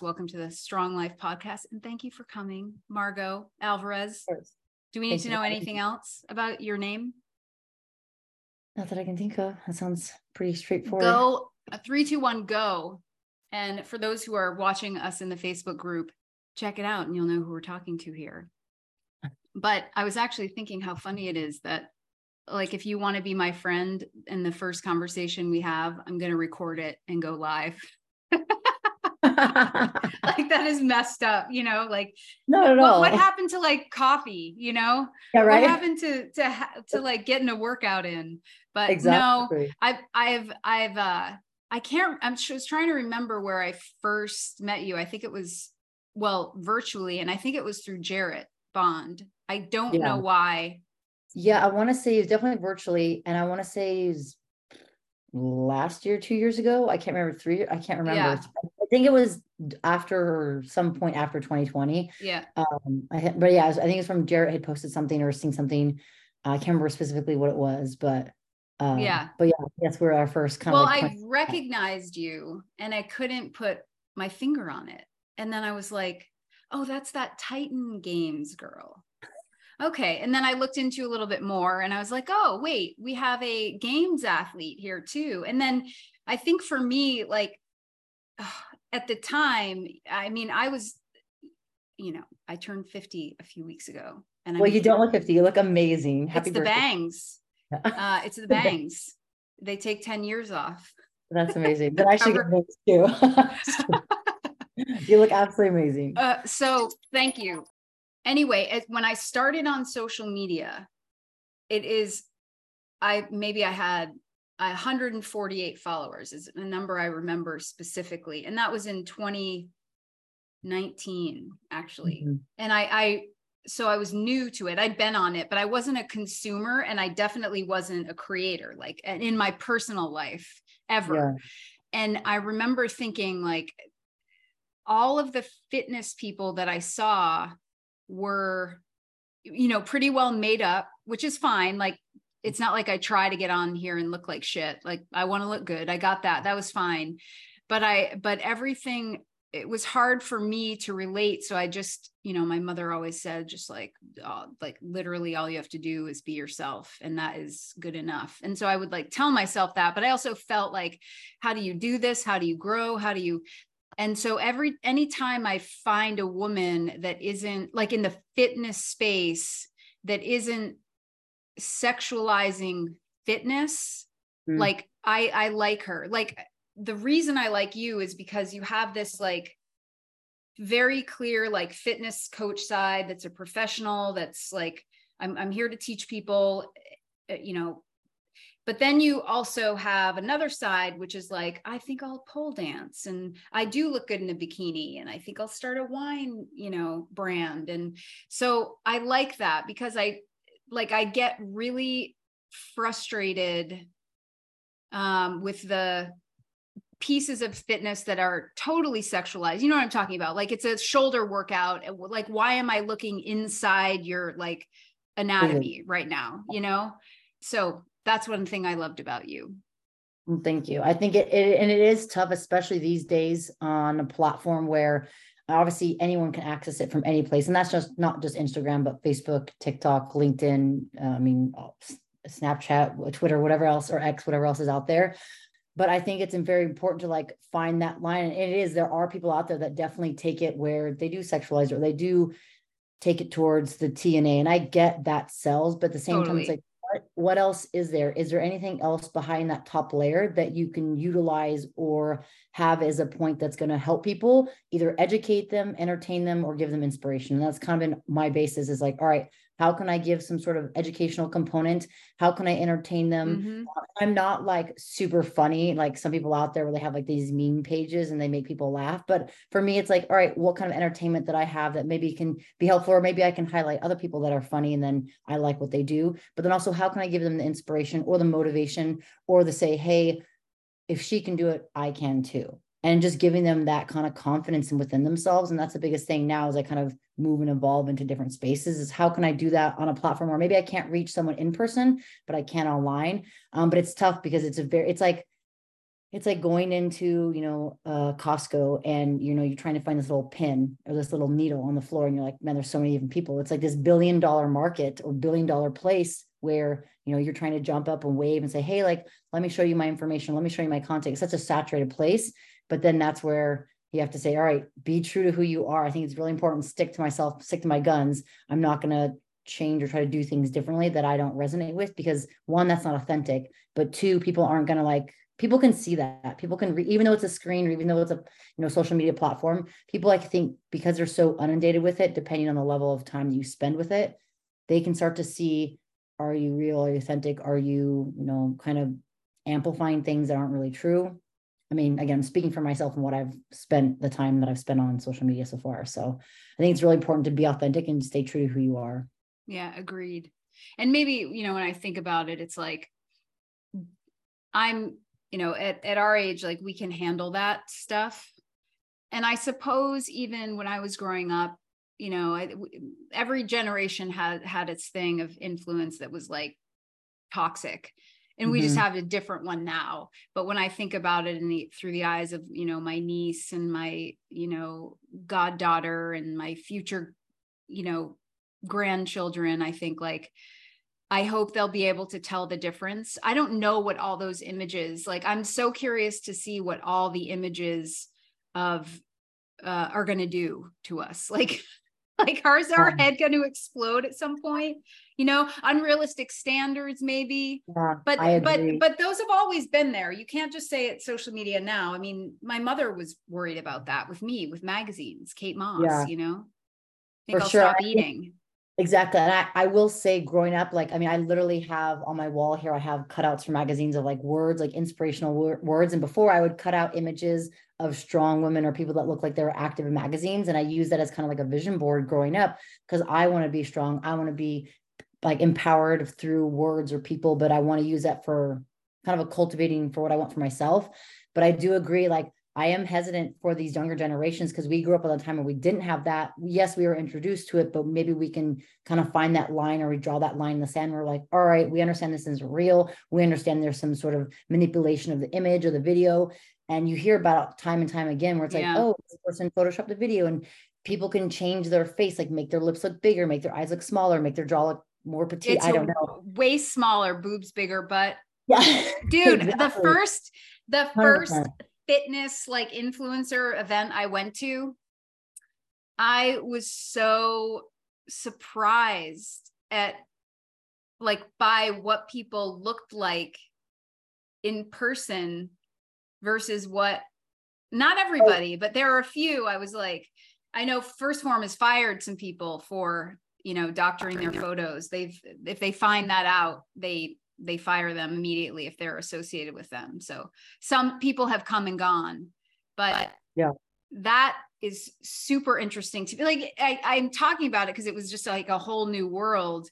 Welcome to the Strong Life podcast. And thank you for coming, Margaux Alvarez. Do we need Thank to know anything else about your name? Not that I can think of. That sounds pretty straightforward. Go uh, three, two, one, go. And for those who are watching us in the Facebook group, check it out and you'll know who we're talking to here. But I was actually thinking how funny it is that, like, if you want to be my friend in the first conversation we have, I'm going to record it and go live. like, that is messed up, you know? Like, at what, what happened to like coffee, you know? yeah, right. What happened to to to like getting a workout in? But no. I've I've I've uh I can't I'm just trying to remember where I first met you. I think it was well virtually, and I think it was through Jarrett Bond. I don't Yeah. know why. Yeah, I want to say it's definitely virtually, and I want to say last year, two years ago. I can't remember three. I can't remember. Yeah. I think it was after some point after 2020. Yeah. Um, I but yeah, I think it's from Jarrett had posted something or seen something. I can't remember specifically what it was, but uh, Yeah. But yeah, that's where our first kind Well, of. like, I recognized you and I couldn't put my finger on it. And then I was like, oh, that's that Titan Games girl. Okay. And then I looked into a little bit more and I was like, oh, wait, we have a games athlete here too. And then I think for me, like at the time, I mean, I was, you know, I turned 50 a few weeks ago. And well, I'm- you don't look 50. You look amazing. Happy it's Happy the birthday. bangs. Uh, it's the bangs. They take 10 years off. That's amazing. That actually Cover- got too. you look absolutely amazing. Uh, so thank you. Anyway, when I started on social media, it is, I maybe I had 148 followers is a number I remember specifically, and that was in 2019 actually. Mhm. And I, I, so I was new to it. I'd been on it, but I wasn't a consumer, and I definitely wasn't a creator, like in my personal life ever Yeah. and i remember thinking like all of the fitness people that i saw were you know pretty well made up which is fine like it's not like i try to get on here and look like shit. Like i want to look good. I got that. That was fine. But i but everything it was hard for me to relate. So i just you know my mother always said just like uh, like literally all you have to do is be yourself and that is good enough. And so i would like tell myself that but i also felt like how do you do this? How do you grow? How do you and so every anytime i find a woman that isn't like in the fitness space that isn't sexualizing fitness Mm. like i i like her. Like the reason i like you is because you have this like very clear like fitness coach side that's a professional that's like i'm, I'm here to teach people uh, you know. But then you also have another side which is like i think i'll pole dance and i do look good in a bikini and i think i'll start a wine you know brand. And so i like that because i like i get really frustrated um with the pieces of fitness that are totally sexualized. You know what i'm talking about? Like it's a shoulder workout like why am i looking inside your like anatomy right now you know? So that's one thing i loved about you. Thank you. I think it, it and it is tough, especially these days on a platform where obviously anyone can access it from any place, and that's just not just Instagram, but Facebook, TikTok, LinkedIn. uh, I mean, uh, Snapchat, Twitter, whatever else, or X, whatever else is out there. But I think it's very important to like find that line. And it is there are people out there that definitely take it where they do sexualize it, or they do take it towards the TNA, and I get that sells, but at the same time, it's like what, what else is there? Is there anything else behind that top layer that you can utilize or have as a point that's going to help people either educate them, entertain them, or give them inspiration? And that's kind of been my basis is like, all right, how can I give some sort of educational component? How can I entertain them? Mhm. I'm not like super funny, like some people out there where they have like these meme pages and they make people laugh. But for me, it's like, all right, what kind of entertainment that I have that maybe can be helpful, or maybe I can highlight other people that are funny and then I like what they do. But then also, how can I give them the inspiration or the motivation or the say, hey, if she can do it, I can too. And just giving them that kind of confidence in within themselves. And that's the biggest thing now as I kind of move and evolve into different spaces is how can I do that on a platform where maybe I can't reach someone in person, but I can online. Um, but it's tough because it's a very, it's like it's like going into you know uh costco and you know you're trying to find this little pin or this little needle on the floor and you're like man there's so many even people it's like this billion dollar market or billion dollar place where you know you're trying to jump up and wave and say hey like let me show you my information let me show you my content it's such a saturated place but then that's where you have to say all right be true to who you are. I think it's really important stick to myself stick to my guns. I'm not going to change or try to do things differently that i don't resonate with because one that's not authentic but two people aren't going to like people can see that. People can re- even though it's a screen or even though it's a you know social media platform people like think because they're so inundated with it depending on the level of time you spend with it they can start to see are you real? Are you authentic? Are you you know kind of amplifying things that aren't really true i mean again i'm speaking for myself and what i've spent the time that i've spent on social media so far. So i think it's really important to be authentic and stay true to who you are. Yeah agreed. And maybe you know when i think about it it's like i'm you know at, at our age like we can handle that stuff. And i suppose even when i was growing up you know I, every generation had had its thing of influence that was like toxic and mm-hmm. we just mm-hmm. have a different one now but when i think about it in the through the eyes of you know my niece and my you know goddaughter and my future you know grandchildren i think like I hope they'll be able to tell the difference. I don't know what all those images like. I'm so curious to see what all the images of uh, are going to do to us. Like, like is our head going to explode at some point? You know, unrealistic standards maybe. Yeah, but but but those have always been there. You can't just say it's social media now. I mean, my mother was worried about that with me with magazines. Kate Moss. Yeah. You know, I think For I'll sure. stop eating. Exactly. And I, I will say growing up, like, I mean, I literally have on my wall here, I have cutouts for magazines of like words, like inspirational wor- words. And before I would cut out images of strong women or people that look like they're active in magazines. And I use that as kind of like a vision board growing up because I want to be strong. I want to be like empowered through words or people, but I want to use that for kind of a cultivating for what I want for myself. But I do agree, like, I am hesitant for these younger generations because we grew up at a time when we didn't have that. Yes, we were introduced to it, but maybe we can kind of find that line or we draw that line in the sand. We're like, all right, we understand this is real. We understand there's some sort of manipulation of the image or the video. And you hear about time and time again where it's yeah. like, oh, this person photoshopped the video and people can change their face, like make their lips look bigger, make their eyes look smaller, make their jaw look more petite. It's I don't know. Waist smaller, boobs bigger, but yeah, dude, exactly. the first, the 100%. first fitness like influencer event I went to, I was so surprised at like by what people looked like in person versus what not everybody, oh. but there are a few. I was like I know 1st Phorm has fired some people for, you know, doctoring their photos. They've if they find that out, they they fire them immediately if they're associated with them. So some people have come and gone, but yeah, that is super interesting to be like I, I'm talking about it because it was just like a whole new world.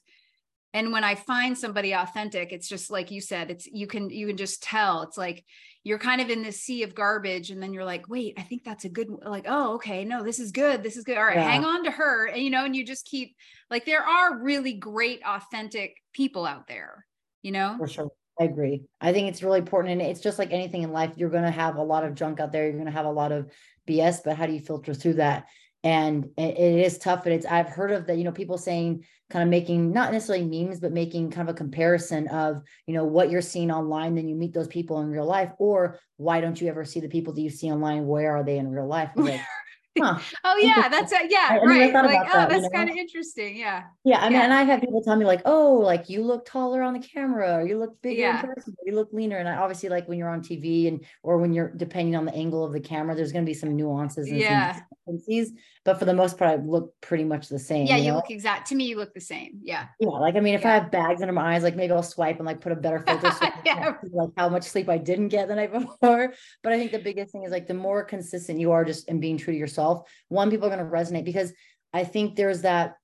And when I find somebody authentic, it's just like you said, it's you can you can just tell. It's like you're kind of in this sea of garbage, and then you're like, wait, I think that's a good like, oh, okay, no, this is good. This is good. All right, yeah. hang on to her. And you know, and you just keep like there are really great, authentic people out there you know? For sure. I agree. I think it's really important. And it's just like anything in life, you're going to have a lot of junk out there. You're going to have a lot of BS, but how do you filter through that? And it, it is tough. And it's, I've heard of that, you know, people saying kind of making not necessarily memes, but making kind of a comparison of, you know, what you're seeing online, then you meet those people in real life. Or why don't you ever see the people that you see online? Where are they in real life? Like, huh. oh yeah, that's a, yeah, I, right. Like, oh, that, that's you know? kind of interesting. Yeah. Yeah. I mean, yeah. and I've had people tell me like, oh, like you look taller on the camera, or you look bigger yeah. in person, you look leaner. And I obviously like when you're on TV and or when you're depending on the angle of the camera, there's going to be some nuances and yeah. some but for the most part, I look pretty much the same. Yeah, you, know? look exact to me, you look the same. Yeah. Yeah. Like I mean, if yeah. I have bags under my eyes, like maybe I'll swipe and like put a better filter so yeah. like how much sleep I didn't get the night before. But I think the biggest thing is like the more consistent you are just in being true to yourself, one, people are going to resonate because I think there's that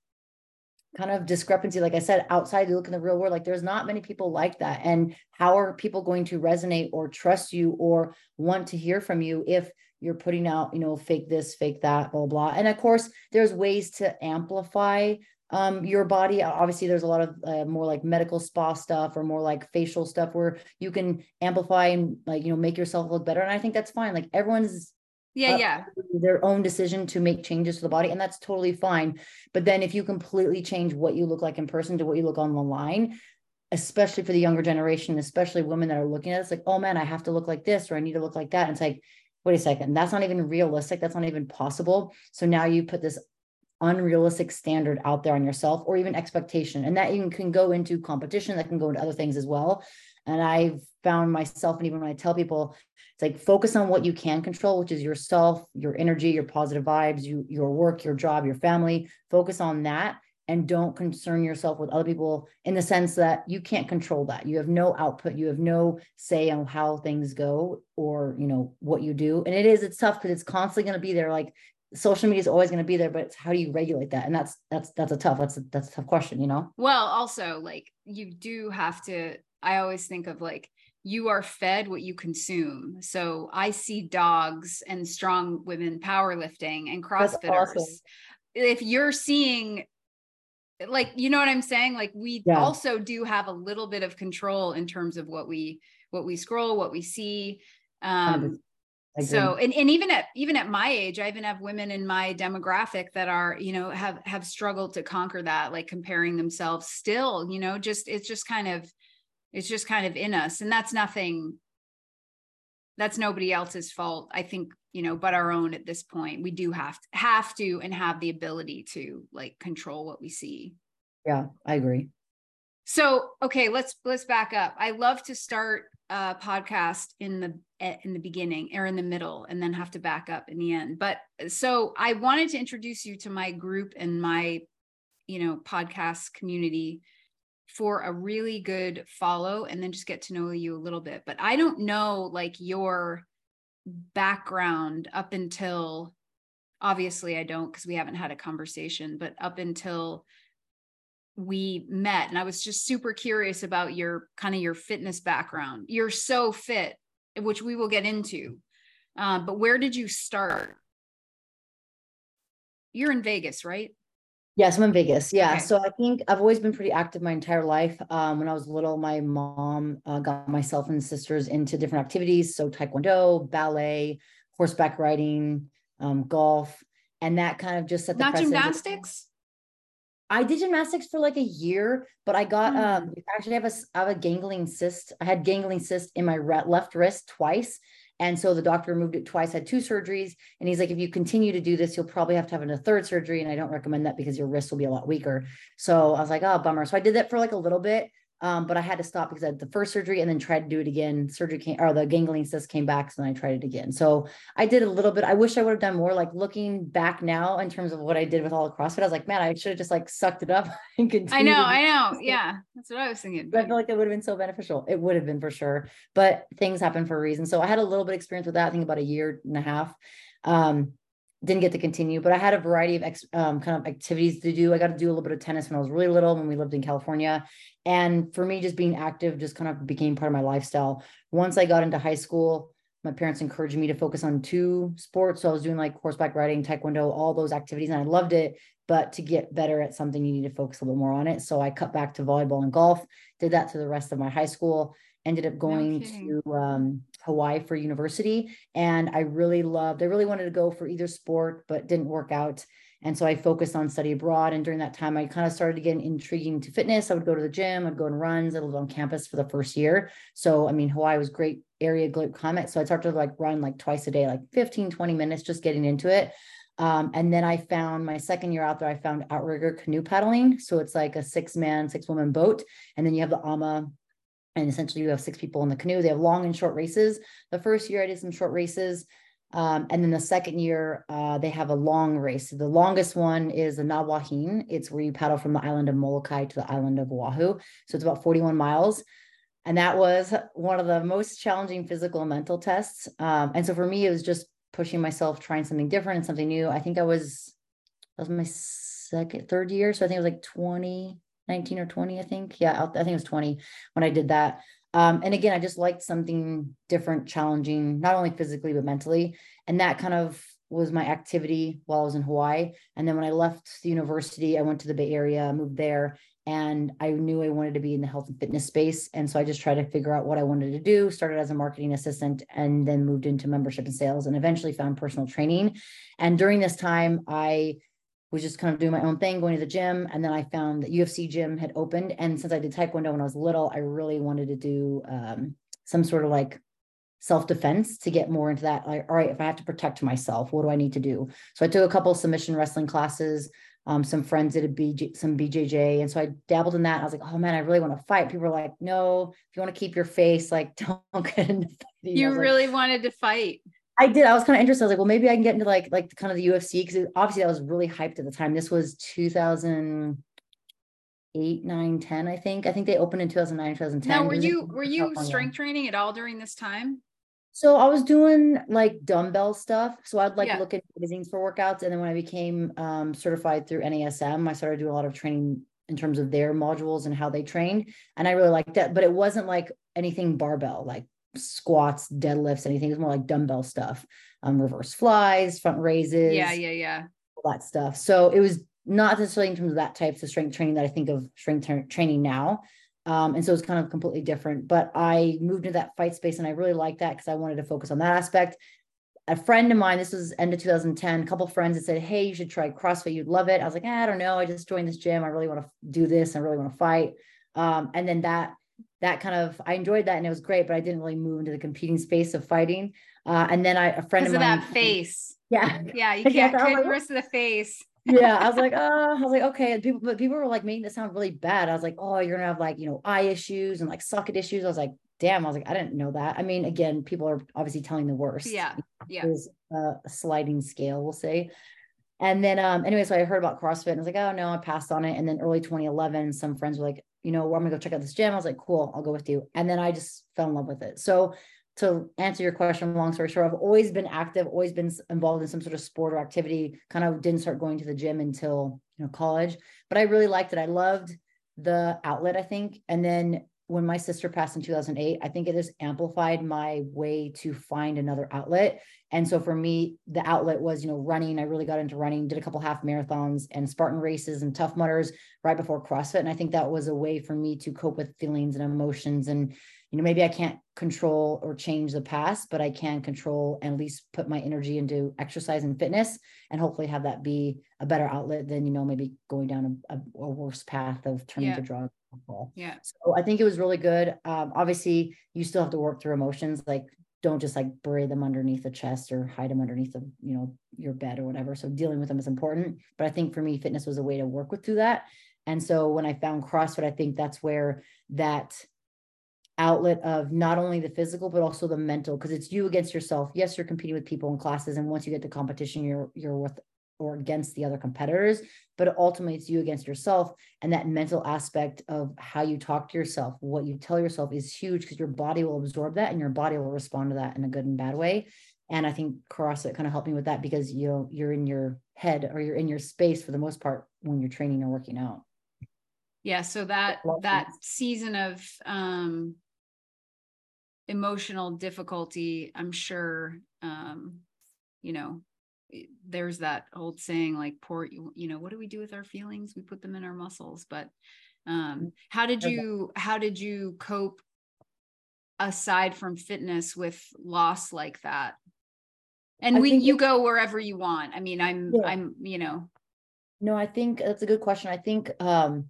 kind of discrepancy like i said outside you look in the real world like there's not many people like that and how are people going to resonate or trust you or want to hear from you if you're putting out, you know, fake this, fake that, blah, blah. And of course, there's ways to amplify um, your body. Obviously, there's a lot of uh, more like medical spa stuff or more like facial stuff where you can amplify and like, you know, make yourself look better. And I think that's fine. Like everyone's yeah, yeah. Their own decision to make changes to the body, and that's totally fine. But then if you completely change what you look like in person to what you look on the line, especially for the younger generation, especially women that are looking at it, it's like, oh man, I have to look like this or I need to look like that. And it's like, wait a second, that's not even realistic. That's not even possible. So now you put this unrealistic standard out there on yourself or even expectation. And that even can go into competition, that can go into other things as well. And I've found myself, and even when I tell people, it's like focus on what you can control, which is yourself, your energy, your positive vibes, you, your work, your job, your family. Focus on that and don't concern yourself with other people in the sense that you can't control that. You have no output, you have no say on how things go or, you know, what you do. And it is, it's tough because it's constantly going to be there. Like social media is always going to be there but it's how do you regulate that and that's that's that's a tough that's a, that's a tough question you know well also like you do have to i always think of like you are fed what you consume so i see dogs and strong women powerlifting and crossfitters if you're seeing like you know what i'm saying like we yeah. also do have a little bit of control in terms of what we what we scroll what we see um so and, and even at even at my age i even have women in my demographic that are you know have have struggled to conquer that like comparing themselves still you know just it's just kind of it's just kind of in us and that's nothing that's nobody else's fault i think you know but our own at this point. We do have to have to and have the ability to like control what we see. Yeah i agree. So okay let's let's back up. I love to start a podcast in the eh, in the beginning or in the middle and then have to back up in the end. But so i wanted to introduce you to my group and my you know podcast community for a really good follow and then just get to know you a little bit but i don't know like your background up until obviously i don't because we haven't had a conversation but up until we met and i was just super curious about your kind of your fitness background. You're so fit which we will get into uh, but where did you start? You're in vegas right yes i'm in vegas yeah okay. so i think i've always been pretty active my entire life um, when i was little my mom uh, got myself and sisters into different activities so taekwondo ballet horseback riding um, golf and that kind of just set the not gymnastics I did gymnastics for like a year, but I got mm. um actually I have a I have a ganglion cyst. I had ganglion cyst in my left wrist twice. And so the doctor removed it twice, had two surgeries. And he's like, if you continue to do this, you'll probably have to have a third surgery. And I don't recommend that because your wrist will be a lot weaker. So I was like, oh, bummer. So I did that for like a little bit. Um, but I had to stop because I had the first surgery and then tried to do it again. Surgery came or the ganglion cyst came back, so then I tried it again. So I did a little bit. I wish I would have done more. Like looking back now in terms of what I did with all the CrossFit, I was like, man, I should have just like sucked it up and continued. I know, I know. Yeah, that's what I was thinking. But I feel like it would have been so beneficial. It would have been for sure. But things happen for a reason. So I had a little bit experience with that. I think about a year and a half. Um, didn't get to continue, but I had a variety of ex, um, kind of activities to do. I got to do a little bit of tennis when I was really little when we lived in California. And for me, just being active just kind of became part of my lifestyle. Once I got into high school, my parents encouraged me to focus on two sports. So I was doing like horseback riding, taekwondo, all those activities, and I loved it. But to get better at something, you need to focus a little more on it. So I cut back to volleyball and golf, did that to the rest of my high school, ended up going no to um, Hawaii for university. And I really loved, I really wanted to go for either sport, but didn't work out. And so I focused on study abroad. And during that time, I kind of started to get intriguing to fitness. I would go to the gym, I'd go on runs, I lived on campus for the first year. So, I mean, Hawaii was great area, great climate. So I started to like run like twice a day, like 15, 20 minutes, just getting into it. Um, and then I found my second year out there, I found outrigger canoe paddling. So it's like a six man, six woman boat. And then you have the AMA and essentially you have six people in the canoe. They have long and short races. The first year I did some short races. Um, and then the second year, uh, they have a long race. The longest one is the Na Wahine. It's where you paddle from the island of Molokai to the island of Oahu. So it's about 41 miles. And that was one of the most challenging physical and mental tests. Um, and so for me, it was just pushing myself, trying something different and something new. I think I was, that was my second, third year. So I think it was like 20, 19 or 20, I think. Yeah, I think it was 20 when I did that. Um, and again, I just liked something different, challenging, not only physically, but mentally. And that kind of was my activity while I was in Hawaii. And then when I left the university, I went to the Bay Area, moved there, and I knew I wanted to be in the health and fitness space. And so I just tried to figure out what I wanted to do, started as a marketing assistant, and then moved into membership and sales, and eventually found personal training. And during this time, I was just kind of doing my own thing, going to the gym. And then I found that UFC gym had opened. And since I did Taekwondo when I was little, I really wanted to do um, some sort of like self-defense to get more into that like all right if i have to protect myself what do i need to do so i took a couple submission wrestling classes um, some friends did a BJ, some BJJ. And so I dabbled in that. I was like, oh man, I really want to fight. People were like, no, if you want to keep your face, like don't get into fighting. You really like, wanted to fight. I did. I was kind of interested. I was like, well, maybe I can get into like, like kind of the UFC. Cause obviously I was really hyped at the time. This was 2008, 9, 10, I think. I think they opened in 2009, 2010. Now, were you, were you strength training at all during this time? So I was doing like dumbbell stuff. So I'd like yeah. look at magazines for workouts. And then when I became um, certified through NASM, I started doing a lot of training in terms of their modules and how they trained. And I really liked that. But it wasn't like anything barbell, like squats, deadlifts, anything. It was more like dumbbell stuff, um, reverse flies, front raises. Yeah, yeah, yeah. All that stuff. So it was not necessarily in terms of that types of strength training that I think of strength tra- training now. Um, and so it's kind of completely different. But I moved into that fight space and I really liked that because I wanted to focus on that aspect. A friend of mine, this was end of 2010, a couple friends that said, Hey, you should try CrossFit. You'd love it. I was like, eh, I don't know. I just joined this gym. I really want to do this. I really want to fight. Um, and then that, that kind of, I enjoyed that and it was great, but I didn't really move into the competing space of fighting. Uh, and then I, a friend of, of mine, that face. Yeah. Yeah. You can't, yeah, can't risk the face yeah, I was like, oh, I was like, okay. And people, but people were like making it sound really bad. I was like, oh, you're gonna have like, you know, eye issues and like socket issues. I was like, damn. I was like, I didn't know that. I mean, again, people are obviously telling the worst. Yeah, yeah. There's a sliding scale, we'll say. And then, um, anyway, so I heard about CrossFit and I was like, oh no, I passed on it. And then early 2011, some friends were like, you know, well, I'm gonna go check out this gym. I was like, cool, I'll go with you. And then I just fell in love with it. So to answer your question, long story short, I've always been active, always been involved in some sort of sport or activity. Kind of didn't start going to the gym until you know college, but I really liked it. I loved the outlet, I think. And then when my sister passed in 2008, I think it has amplified my way to find another outlet. And so for me, the outlet was, you know, running. I really got into running, did a couple half marathons and Spartan races and Tough Mudders right before CrossFit. And I think that was a way for me to cope with feelings and emotions and you know maybe i can't control or change the past but i can control and at least put my energy into exercise and fitness and hopefully have that be a better outlet than you know maybe going down a, a, a worse path of turning yeah. to drugs yeah. So i think it was really good. Um, obviously you still have to work through emotions like don't just like bury them underneath the chest or hide them underneath the you know your bed or whatever. So dealing with them is important. But i think for me fitness was a way to work with through that. And so when i found crossfit i think that's where that outlet of not only the physical but also the mental because it's you against yourself. Yes you're competing with people in classes and once you get to competition you're you're with or against the other competitors but ultimately it's you against yourself. And that mental aspect of how you talk to yourself what you tell yourself is huge because your body will absorb that and your body will respond to that in a good and bad way. And i think CrossFit kind of helped me with that because you know you're in your head or you're in your space for the most part when you're training or working out. Yeah so that that season of um emotional difficulty i'm sure um you know there's that old saying like poor you know what do we do with our feelings? We put them in our muscles. But um how did you how did you cope aside from fitness with loss like that? And we you go wherever you want. I mean i'm yeah. i'm you know. No i think that's a good question. I think um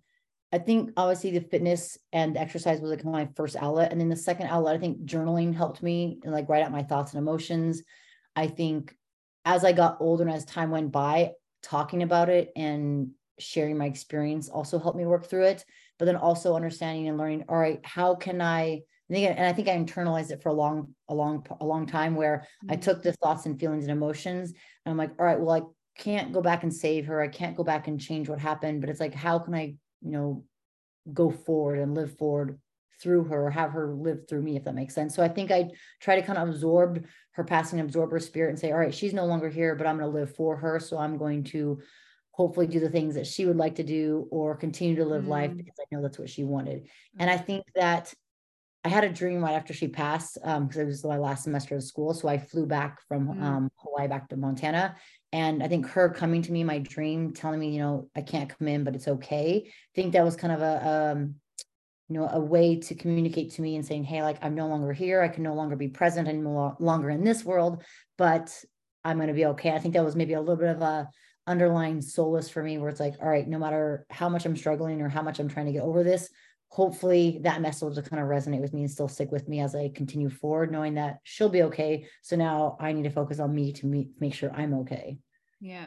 I think obviously the fitness and exercise was like my first outlet. And then the second outlet, I think journaling helped me and like write out my thoughts and emotions. I think as I got older and as time went by, talking about it and sharing my experience also helped me work through it. But then also understanding and learning, all right, how can I and I think I internalized it for a long, a long, a long time where mm-hmm. I took the thoughts and feelings and emotions. And I'm like, all right, well, I can't go back and save her. I can't go back and change what happened. But it's like, how can I you know, go forward and live forward through her, have her live through me, if that makes sense. So I think I try to kind of absorb her passing, absorb her spirit and say, all right, she's no longer here, but I'm going to live for her. So I'm going to hopefully do the things that she would like to do or continue to live mm. life because I know that's what she wanted. And I mm. think that I had a dream right after she passed because um, it was my last semester of school. So I flew back from mm. um, Hawaii back to Montana. And I think her coming to me, my dream, telling me, you know, I can't come in, but it's okay. I think that was kind of a, um, know, a way to communicate to me and saying, hey, like I'm no longer here. I can no longer be present. I'm no longer in this world, but I'm going to be okay. I think that was maybe a little bit of a underlying solace for me where it's like, all right, no matter how much I'm struggling or how much I'm trying to get over this, hopefully that message will kind of resonate with me and still stick with me as I continue forward, knowing that she'll be okay. So now I need to focus on me to meet, make sure I'm okay. Yeah.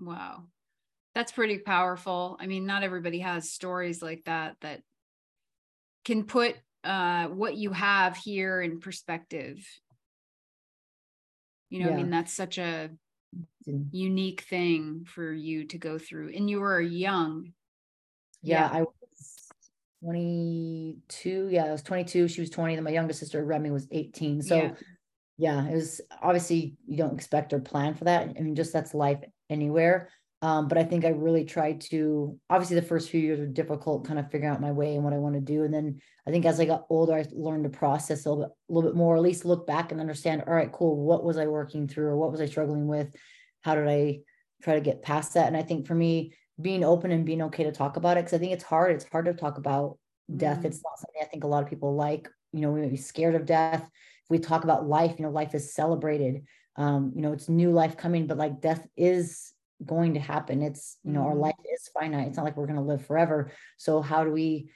Wow. That's pretty powerful. I mean, not everybody has stories like that that can put uh, what you have here in perspective. You know, yeah. I mean, that's such a unique thing for you to go through. And you were young. Yeah, yeah. I 22. Yeah, I was 22. She was 20. Then my youngest sister, Remy, was 18. So, yeah. yeah, it was obviously you don't expect or plan for that. I mean, just that's life anywhere. Um, but I think I really tried to, obviously, the first few years were difficult, kind of figuring out my way and what I want to do. And then I think as I got older, I learned to process a little bit, a little bit more, at least look back and understand, all right, cool, what was I working through or what was I struggling with? How did I try to get past that? And I think for me, being open and being okay to talk about it because I think it's hard. It's hard to talk about death. Mm-hmm. It's not something I think a lot of people like. You know, we may be scared of death. If we talk about life, you know, life is celebrated. Um, you know, it's new life coming, but like death is going to happen. It's, you know, mm-hmm. our life is finite. It's not like we're going to live forever. So how do we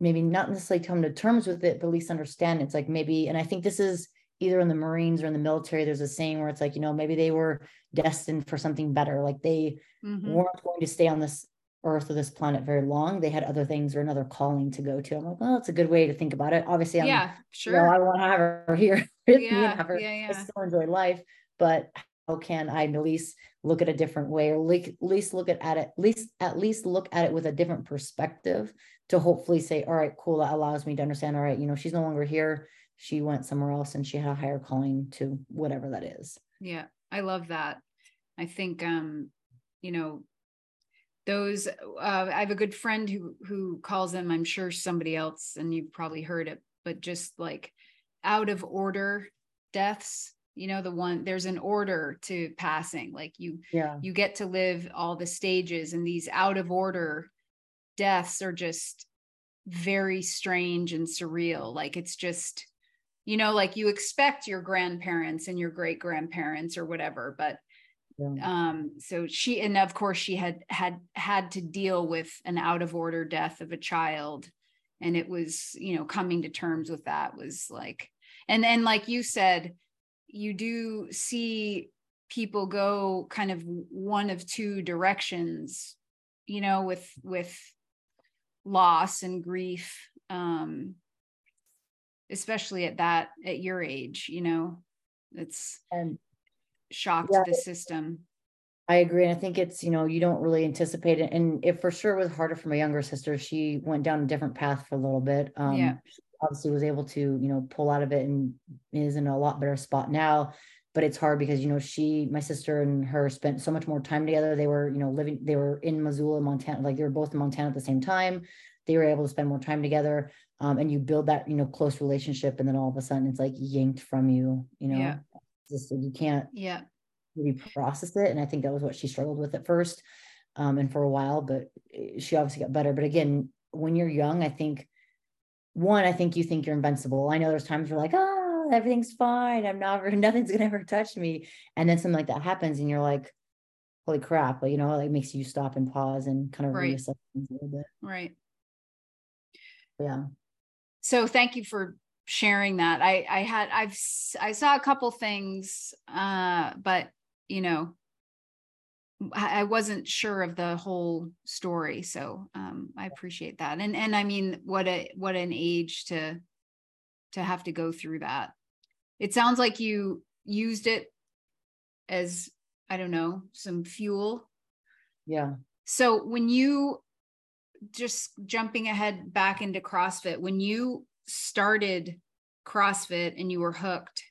maybe not necessarily come to terms with it, but at least understand it's like maybe, and I think this is either in the Marines or in the military, there's a saying where it's like, you know, maybe they were destined for something better. Like they mm-hmm. weren't going to stay on this earth or this planet very long. They had other things or another calling to go to. I'm like, well, it's a good way to think about it. Obviously, I'm, yeah, sure. You know, I want to have her here with yeah, me and have her yeah, yeah. I still enjoy life, but can I at least look at a different way or at least look at, at it, at least at least look at it with a different perspective to hopefully say, all right, cool, that allows me to understand, all right, you know, she's no longer here she went somewhere else and she had a higher calling to whatever that is. Yeah, I love that. I think um, you know, those uh, I have a good friend who who calls them, I'm sure somebody else, and you've probably heard it, but just like out of order deaths you know the one there's an order to passing like you yeah you get to live all the stages and these out of order deaths are just very strange and surreal like it's just you know like you expect your grandparents and your great grandparents or whatever but yeah. um so she and of course she had had had to deal with an out of order death of a child and it was you know coming to terms with that was like and then like you said you do see people go kind of one of two directions you know with with loss and grief um especially at that at your age you know it's and shocked yeah, the system. I agree and i think it's you know you don't really anticipate it and it for sure was harder for my younger sister. She went down a different path for a little bit um yeah obviously was able to you know pull out of it and is in a lot better spot now but it's hard because you know she my sister and her spent so much more time together. They were you know living they were in missoula montana like they were both in montana at the same time. They were able to spend more time together um, and you build that you know close relationship and then all of a sudden it's like yanked from you you know? Yeah. just you can't yeah. really process it and i think that was what she struggled with at first um, and for a while but eh, she obviously got better. But again when you're young i think one i think you think you're invincible. I know there's times you're like oh everything's fine. I'm not nothing's gonna ever touch me. And then something like that happens and you're like holy crap. But you know it makes you stop and pause and kind of right. reassess a little bit. Right. Yeah. So thank you for sharing that. I i had i've i saw a couple things uh but you know I wasn't sure of the whole story, so um, I appreciate that. And and I mean, what a what an age to to have to go through that. It sounds like you used it as I don't know some fuel. Yeah. So when you just jumping ahead back into CrossFit, when you started CrossFit and you were hooked,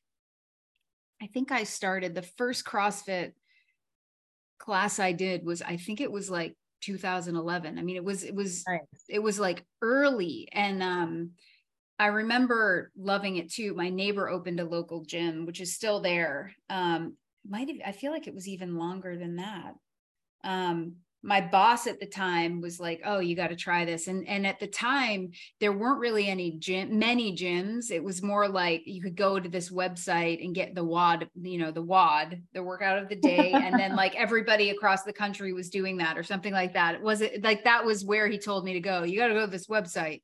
I think I started the first CrossFit class I did was, I think it was like 2011. I mean, it was, it was, nice. it was like early. And, um, I remember loving it too. My neighbor opened a local gym, which is still there. Um, might have, I feel like it was even longer than that. Um, my boss at the time was like, "Oh, you got to try this." And and at the time, there weren't really any gym, many gyms. It was more like you could go to this website and get the WOD you know, the WOD the workout of the day, and then like everybody across the country was doing that or something like that. It Was it like that was where he told me to go? You got to go to this website.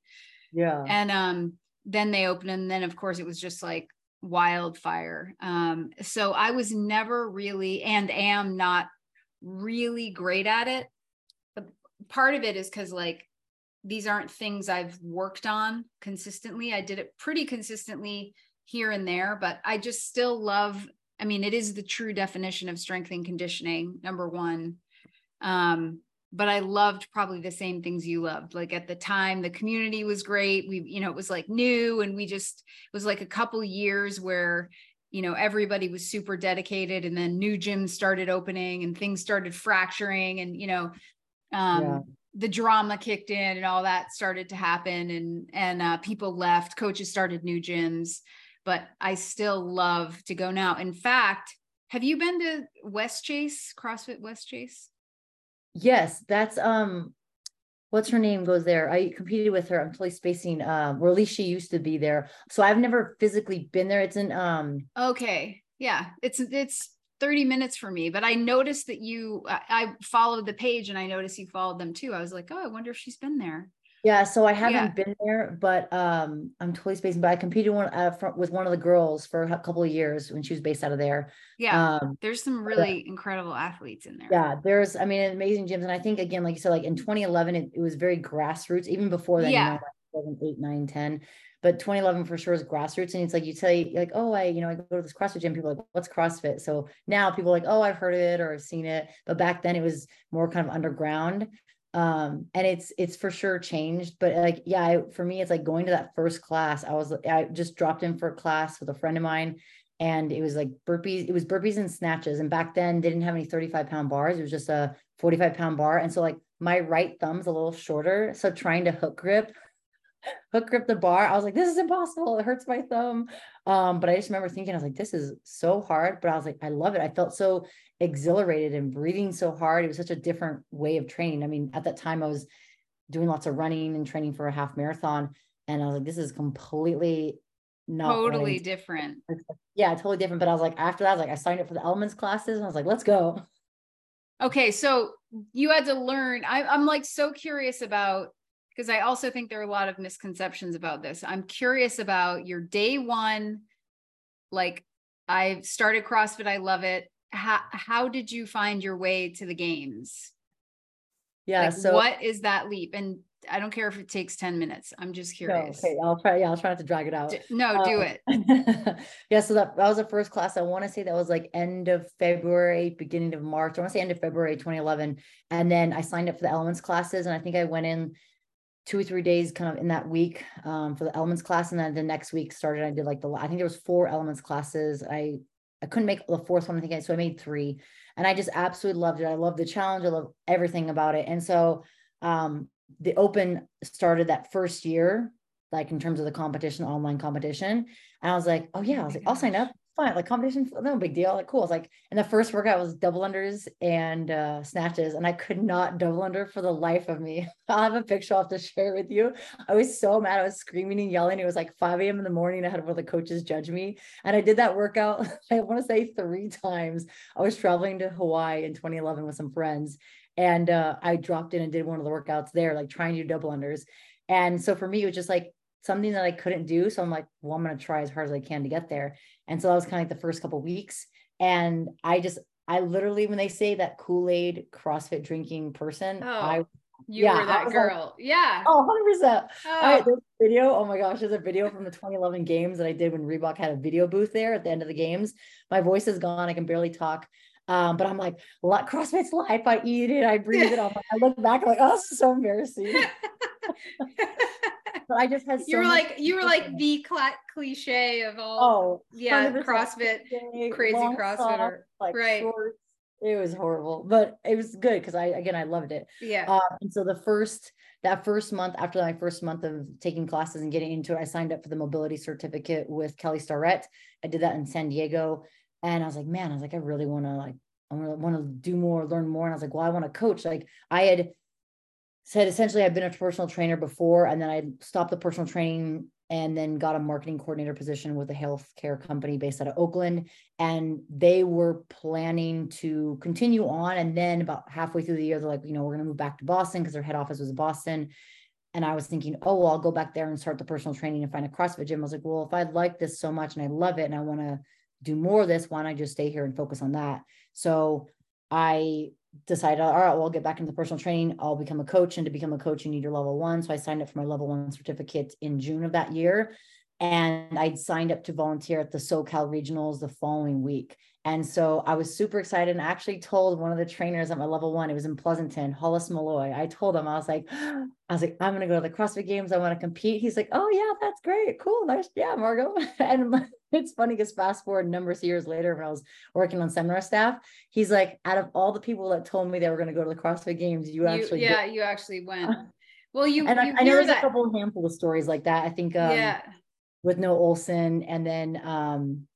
Yeah. And um, then they opened, and then of course it was just like wildfire. Um, so I was never really and am not really great at it. But part of it is because like these aren't things I've worked on consistently. I did it pretty consistently here and there, but I just still love. I mean, it is the true definition of strength and conditioning, number one. Um, but I loved probably the same things you loved. Like at the time, the community was great. We, you know, it was like new, and we just it was like a couple years where you know everybody was super dedicated and then new gyms started opening and things started fracturing and you know um yeah. the drama kicked in and all that started to happen and and uh, people left coaches started new gyms but i still love to go now in fact have you been to Westchase crossfit Westchase yes that's um what's her name goes there. I competed with her. I'm totally spacing. Um, or at least she used to be there. So I've never physically been there. It's in um. Okay, yeah, it's it's 30 minutes for me. But I noticed that you. I, I followed the page and I noticed you followed them too. I was like, oh, I wonder if she's been there. Yeah, so I haven't yeah. been there, but um, I'm totally spacing. But I competed one uh, with one of the girls for a couple of years when she was based out of there. Yeah, um, there's some really incredible athletes in there. Yeah, there's, I mean, amazing gyms, and I think again, like you said, like in 2011, it, it was very grassroots. Even before that, yeah, you know, like 8, 9, 10. But 2011 for sure is grassroots, and it's like you tell you like, oh, I, you know, I go to this CrossFit gym. People like, what's CrossFit? So now people like, oh, I've heard of it or I've seen it. But back then, it was more kind of underground um and it's it's for sure changed but like yeah I, for me it's like going to that first class i was i just dropped in for a class with a friend of mine and it was like burpees it was burpees and snatches and back then they didn't have any 35 pound bars it was just a 45 pound bar and so like my right thumb's a little shorter so trying to hook grip hook grip the bar i was like this is impossible it hurts my thumb um but i just remember thinking i was like this is so hard but i was like i love it i felt so exhilarated and breathing so hard. It was such a different way of training. I mean, at that time I was doing lots of running and training for a half marathon. And I was like, this is completely not totally different. Yeah, totally different. But I was like, after that, I was like, I signed up for the elements classes and I was like, let's go. Okay. So you had to learn. I, I'm like so curious about because I also think there are a lot of misconceptions about this. I'm curious about your day one. Like I started CrossFit, I love it how how did you find your way to the games? Yeah. Like, so what is that leap? And I don't care if it takes 10 minutes. I'm just curious. No, okay, I'll try. Yeah, I'll try not to drag it out. no, do um, it. yeah, so that, that was the first class. I want to say that was like end of February, beginning of March. I want to say end of February 2011. And then I signed up for the elements classes. And I think I went in two or three days kind of in that week um, for the elements class. And then the next week started, I did like the, I think there was four elements classes. I I couldn't make the fourth one, I think, so I made three, and I just absolutely loved it. I love the challenge. I love everything about it. And so, um, the Open started that first year, like in terms of the competition, online competition, and I was like, oh yeah, I was like, I'll sign up fine. Like competition, no big deal. Like cool. It's like, and the first workout was double unders and uh, snatches, and I could not double under for the life of me. I'll have a picture have to share with you. I was so mad. I was screaming and yelling. It was like 5 a.m. in the morning. I had one of the coaches judge me, and I did that workout. I want to say three times. I was traveling to Hawaii in 2011 with some friends, and uh, I dropped in and did one of the workouts there, like trying to do double unders. And so for me, it was just like something that I couldn't do. So I'm like, well, I'm going to try as hard as I can to get there. And so that was kind of like the first couple weeks. And I just, I literally, when they say that Kool Aid CrossFit drinking person, oh, I, you yeah, were that girl. Like, yeah. Oh, 100%. Oh. All right, oh. this video. Oh my gosh, there's a video from the 2011 games that I did when Reebok had a video booth there at the end of the games. My voice is gone. I can barely talk. Um, but I'm like, CrossFit's life. I eat it, I breathe it. I'm like, I look back, I'm like, oh, this is so embarrassing. but I just had so you were like you were like the cl- cliche of all. Oh, yeah, CrossFit, cliche, crazy CrossFitter, like right? Shorts, it was horrible, but it was good because I again I loved it. Yeah. Uh, and so the first that first month after my first month of taking classes and getting into it, I signed up for the mobility certificate with Kelly Starrett. I did that in San Diego, and I was like, man, I was like, I really want to like I want to do more, learn more. And I was like, well, I want to coach. Like I had said, essentially, I've been a personal trainer before, and then I stopped the personal training and then got a marketing coordinator position with a healthcare company based out of Oakland. And they were planning to continue on. And then about halfway through the year, they're like, you know, we're going to move back to Boston because their head office was in Boston. And I was thinking, oh, well, I'll go back there and start the personal training and find a CrossFit gym. I was like, well, if I like this so much and I love it and I want to do more of this, why don't I just stay here and focus on that? So I decided, all right, well, I'll get back into personal training. I'll become a coach. And to become a coach, you need your level one. So I signed up for my level one certificate in June of that year. And I'd signed up to volunteer at the SoCal regionals the following week. And so I was super excited and actually told one of the trainers at my level one, it was in Pleasanton, Hollis Molloy. I told him, I was like, I was like, I'm going to go to the CrossFit games. I want to compete. He's like, oh yeah, that's great. Cool. Nice. Yeah, Margaux. And it's funny because fast forward numbers of years later, when I was working on seminar staff, he's like, out of all the people that told me they were going to go to the CrossFit games, you, you actually, yeah, you actually went. Well, you, and you I, I know there's that. a couple handful of stories like that. I think, um, yeah, with Noah Ohlsen and then, um,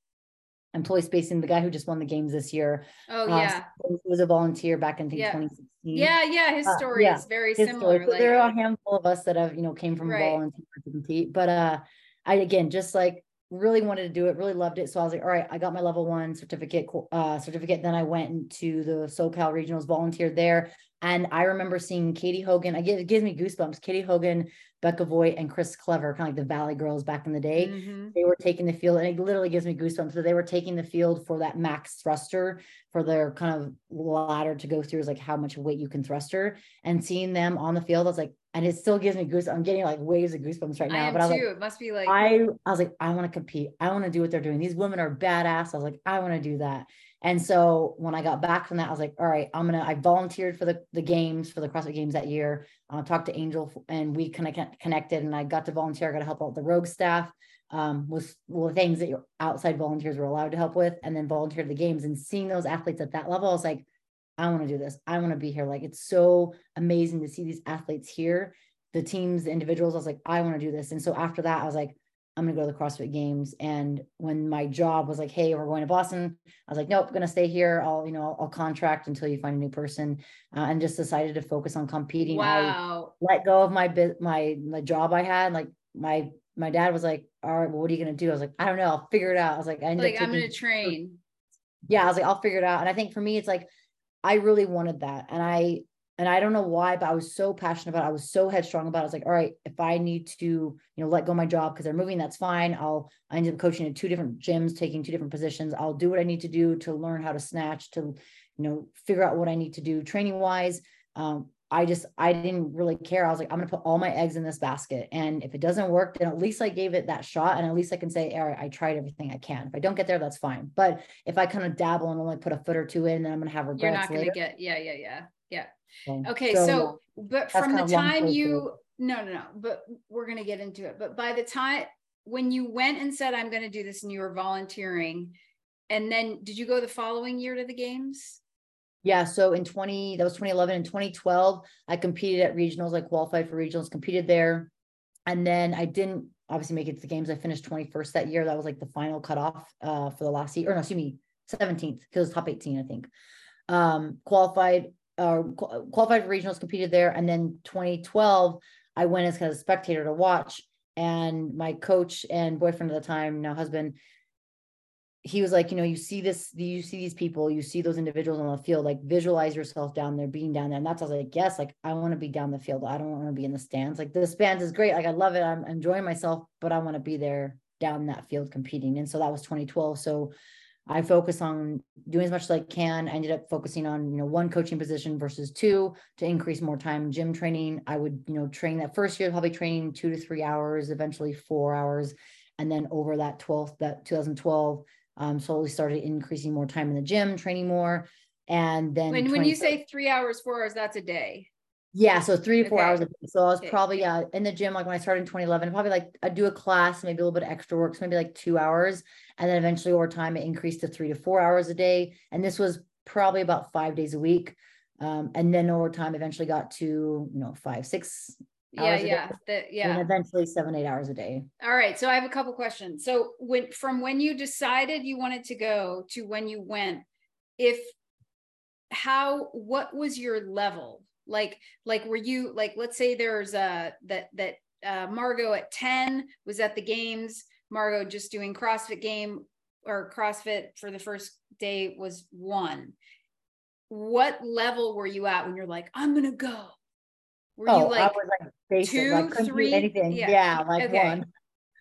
employee spacing, the guy who just won the games this year. Oh uh, yeah, was a volunteer back in yeah. 2016. Yeah, yeah, his uh, story uh, yeah, is very similar. So there are a handful of us that have you know came from right. volunteer to compete, but uh, I again just like really wanted to do it, really loved it. So I was like, all right, I got my level one certificate, uh, certificate. Then I went into the SoCal regionals, volunteered there. And I remember seeing Katie Hogan. It gives me goosebumps. Katie Hogan, Becca Voigt, and Chris Clever, kind of like the Valley Girls back in the day. Mm-hmm. They were taking the field, and it literally gives me goosebumps. So they were taking the field for that max thruster for their kind of ladder to go through is like how much weight you can thruster. And seeing them on the field, I was like, and it still gives me goosebumps. I'm getting like waves of goosebumps right now. But I was too. Like, it must be like I I was like, I want to compete. I want to do what they're doing. These women are badass. I was like, I want to do that. And so when I got back from that, I was like, all right, I'm gonna. I volunteered for the the games for the CrossFit Games that year. I uh, talked to Angel, and we of connected, and I got to volunteer. I got to help out the Rogue staff um, with well, things that your outside volunteers were allowed to help with, and then volunteer the games. And seeing those athletes at that level, I was like, I want to do this. I want to be here. Like it's so amazing to see these athletes here the teams, the individuals. I was like, I want to do this. And so after that, I was like, I'm gonna go to the CrossFit Games. And when my job was like, hey, we're going to Boston, I was like, nope, gonna stay here. I'll, you know, I'll, contract until you find a new person, uh, and just decided to focus on competing. Wow. I let go of my bit, my my job I had. Like my my dad was like, all right, well, what are you gonna do? I was like, I don't know, I'll figure it out. I was like, I like I'm gonna train. Yeah, I was like, I'll figure it out. And I think for me, it's like I really wanted that, and I and I don't know why, but I was so passionate about it. I was so headstrong about it. I was like, all right, if I need to, you know, let go my job because they're moving, that's fine. I'll I ended up coaching at two different gyms, taking two different positions. I'll do what I need to do to learn how to snatch, to, you know, figure out what I need to do training wise. Um, I just I didn't really care. I was like, I'm gonna put all my eggs in this basket. And if it doesn't work, then at least I gave it that shot. And at least I can say, all right, I tried everything I can. If I don't get there, that's fine. But if I kind of dabble and only put a foot or two in, then I'm gonna have regrets. You're not gonna later. get, yeah, yeah, yeah. Yeah. Okay. So, so but from the time you, no, no, no, but we're going to get into it. But by the time when you went and said, I'm going to do this and you were volunteering, and then did you go the following year to the games? Yeah. So in 20, that was 2011 and 2012, I competed at regionals, I qualified for regionals, competed there. And then I didn't obviously make it to the games. I finished 21st that year. That was like the final cutoff uh, for the last year, or no, excuse me, 17th, because it was top 18, I think. Um, qualified uh, qualified for regionals, competed there, and then 2012, I went as kind of a spectator to watch. And my coach and boyfriend at the time, now husband, he was like, you know, you see this, you see these people, you see those individuals on the field, like visualize yourself down there, being down there. And that's I was like, yes, like I want to be down the field. I don't want to be in the stands. Like the stands is great. Like I love it. I'm enjoying myself, but I want to be there down that field competing. And so that was 2012. So I focus on doing as much as I can. I ended up focusing on, you know, one coaching position versus two to increase more time gym training. I would, you know, train that first year, probably training two to three hours, eventually four hours. And then over that 12th, that 2012, um, slowly started increasing more time in the gym, training more. And then when, when you say three hours, four hours, that's a day. Yeah, so three to four okay. hours a day. So I was okay. probably yeah in the gym like when I started in 2011, probably like I'd do a class, maybe a little bit of extra work, so maybe like two hours, and then eventually over time it increased to three to four hours a day. And this was probably about five days a week. Um, and then over time, eventually got to, you know, five, six. Yeah, yeah, the, yeah. And eventually seven, eight hours a day. All right. So I have a couple questions. So when from when you decided you wanted to go to when you went, if how what was your level? Like, like were you like, let's say there's a that that uh Margaux at 10 was at the games, Margaux just doing CrossFit game or CrossFit for the first day was one. What level were you at when you're like, I'm gonna go? Were oh, you like, I was like basic, two, like three, anything? Yeah, yeah like okay. one.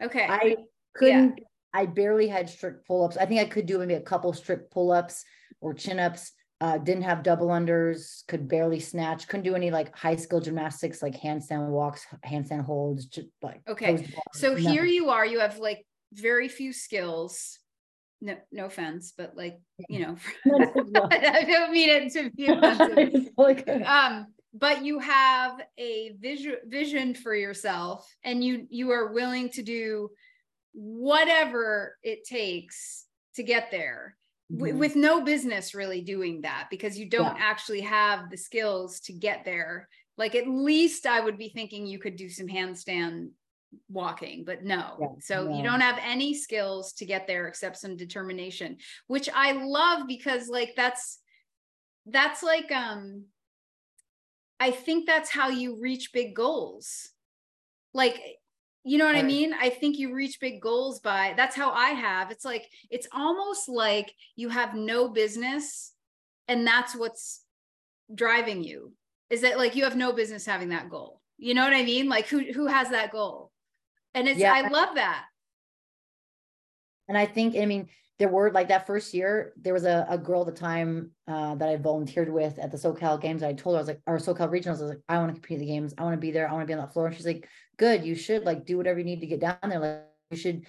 Okay. I couldn't. Yeah. I barely had strict pull ups. I think I could do maybe a couple strict pull ups or chin ups. Uh, didn't have double unders. Could barely snatch. Couldn't do any like high skill gymnastics like handstand walks, handstand holds. Just like okay. So nothing. here you are. You have like very few skills no no offense but like you know i don't mean it to be offensive um but you have a vision vision for yourself and you you are willing to do whatever it takes to get there. W- with no business really doing that because you don't yeah. actually have the skills to get there like at least i would be thinking you could do some handstand walking but no yeah, so yeah. you don't have any skills to get there except some determination which i love because like that's that's like um i think that's how you reach big goals like you know what right. i mean i think you reach big goals by that's how i have it's like it's almost like you have no business and that's what's driving you is that like you have no business having that goal you know what i mean like who who has that goal and it's, yeah. I love that. And I think, I mean, there were like that first year, there was a, a girl at the time uh, that I volunteered with at the SoCal games. I told her, I was like, our SoCal regionals, I was like, I want to compete in the games. I want to be there. I want to be on that floor. And she's like, good, you should like do whatever you need to get down there. Like you should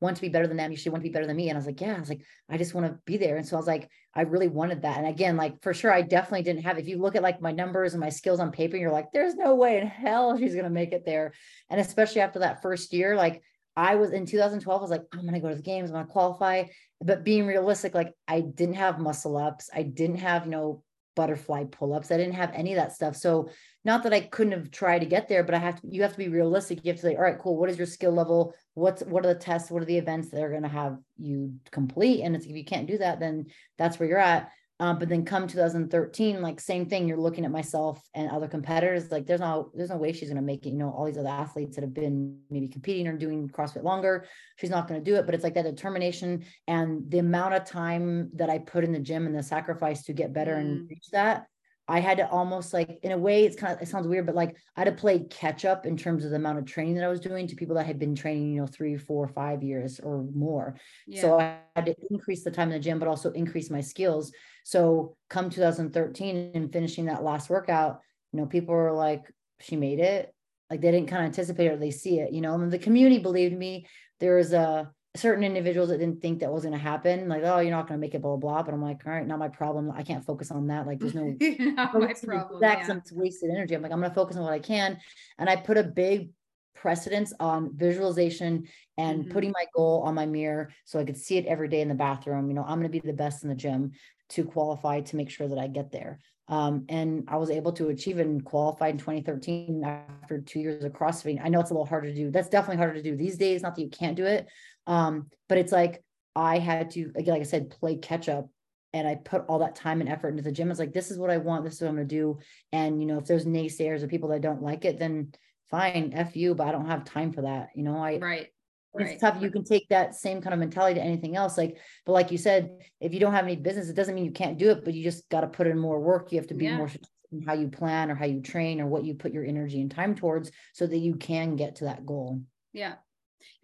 want to be better than them. You should want to be better than me. And I was like, yeah, I was like, I just want to be there. And so I was like, I really wanted that. And again, like for sure, I definitely didn't have, if you look at like my numbers and my skills on paper, you're like, there's no way in hell she's going to make it there. And especially after that first year, like I was in 2012, I was like, I'm going to go to the games, I'm going to qualify. But being realistic, like I didn't have muscle ups. I didn't have, you know, butterfly pull-ups. I didn't have any of that stuff. So not that I couldn't have tried to get there, but I have to, you have to be realistic. You have to say, all right, cool. What is your skill level? What's, what are the tests? What are the events that are going to have you complete? And it's, if you can't do that, then that's where you're at. Um, but then come 2013, like same thing, you're looking at myself and other competitors, like there's no, there's no way she's going to make it. You know, all these other athletes that have been maybe competing or doing CrossFit longer, she's not going to do it. But it's like that determination and the amount of time that I put in the gym and the sacrifice to get better mm. and reach that. I had to almost like, in a way, it's kind of, it sounds weird, but like I had to play catch up in terms of the amount of training that I was doing to people that had been training, you know, three, four, five years or more. Yeah. So I had to increase the time in the gym, but also increase my skills. So come 2013 and finishing that last workout, you know, people were like, she made it. Like they didn't kind of anticipate it or they see it, you know, and the community believed me. There was a certain individuals that didn't think that was going to happen. Like, oh, you're not going to make it, blah, blah, blah. But I'm like, all right, not my problem. I can't focus on that. Like there's no not my problem. That's yeah. wasted energy. I'm like, I'm going to focus on what I can. And I put a big precedence on visualization and mm-hmm. putting my goal on my mirror so I could see it every day in the bathroom. You know, I'm going to be the best in the gym to qualify to make sure that I get there. Um, and I was able to achieve and qualify in 2013 after two years of CrossFit. I know it's a little harder to do. That's definitely harder to do these days. Not that you can't do it, um, but it's like I had to, again, like I said, play catch up. And I put all that time and effort into the gym. It's like, this is what I want. This is what I'm going to do. And, you know, if there's naysayers or people that don't like it, then fine, F you, but I don't have time for that. You know, I, right it's right. tough. You can take that same kind of mentality to anything else. Like, but like you said, if you don't have any business, it doesn't mean you can't do it, but you just got to put in more work. You have to be yeah. more in how you plan or how you train or what you put your energy and time towards so that you can get to that goal. Yeah.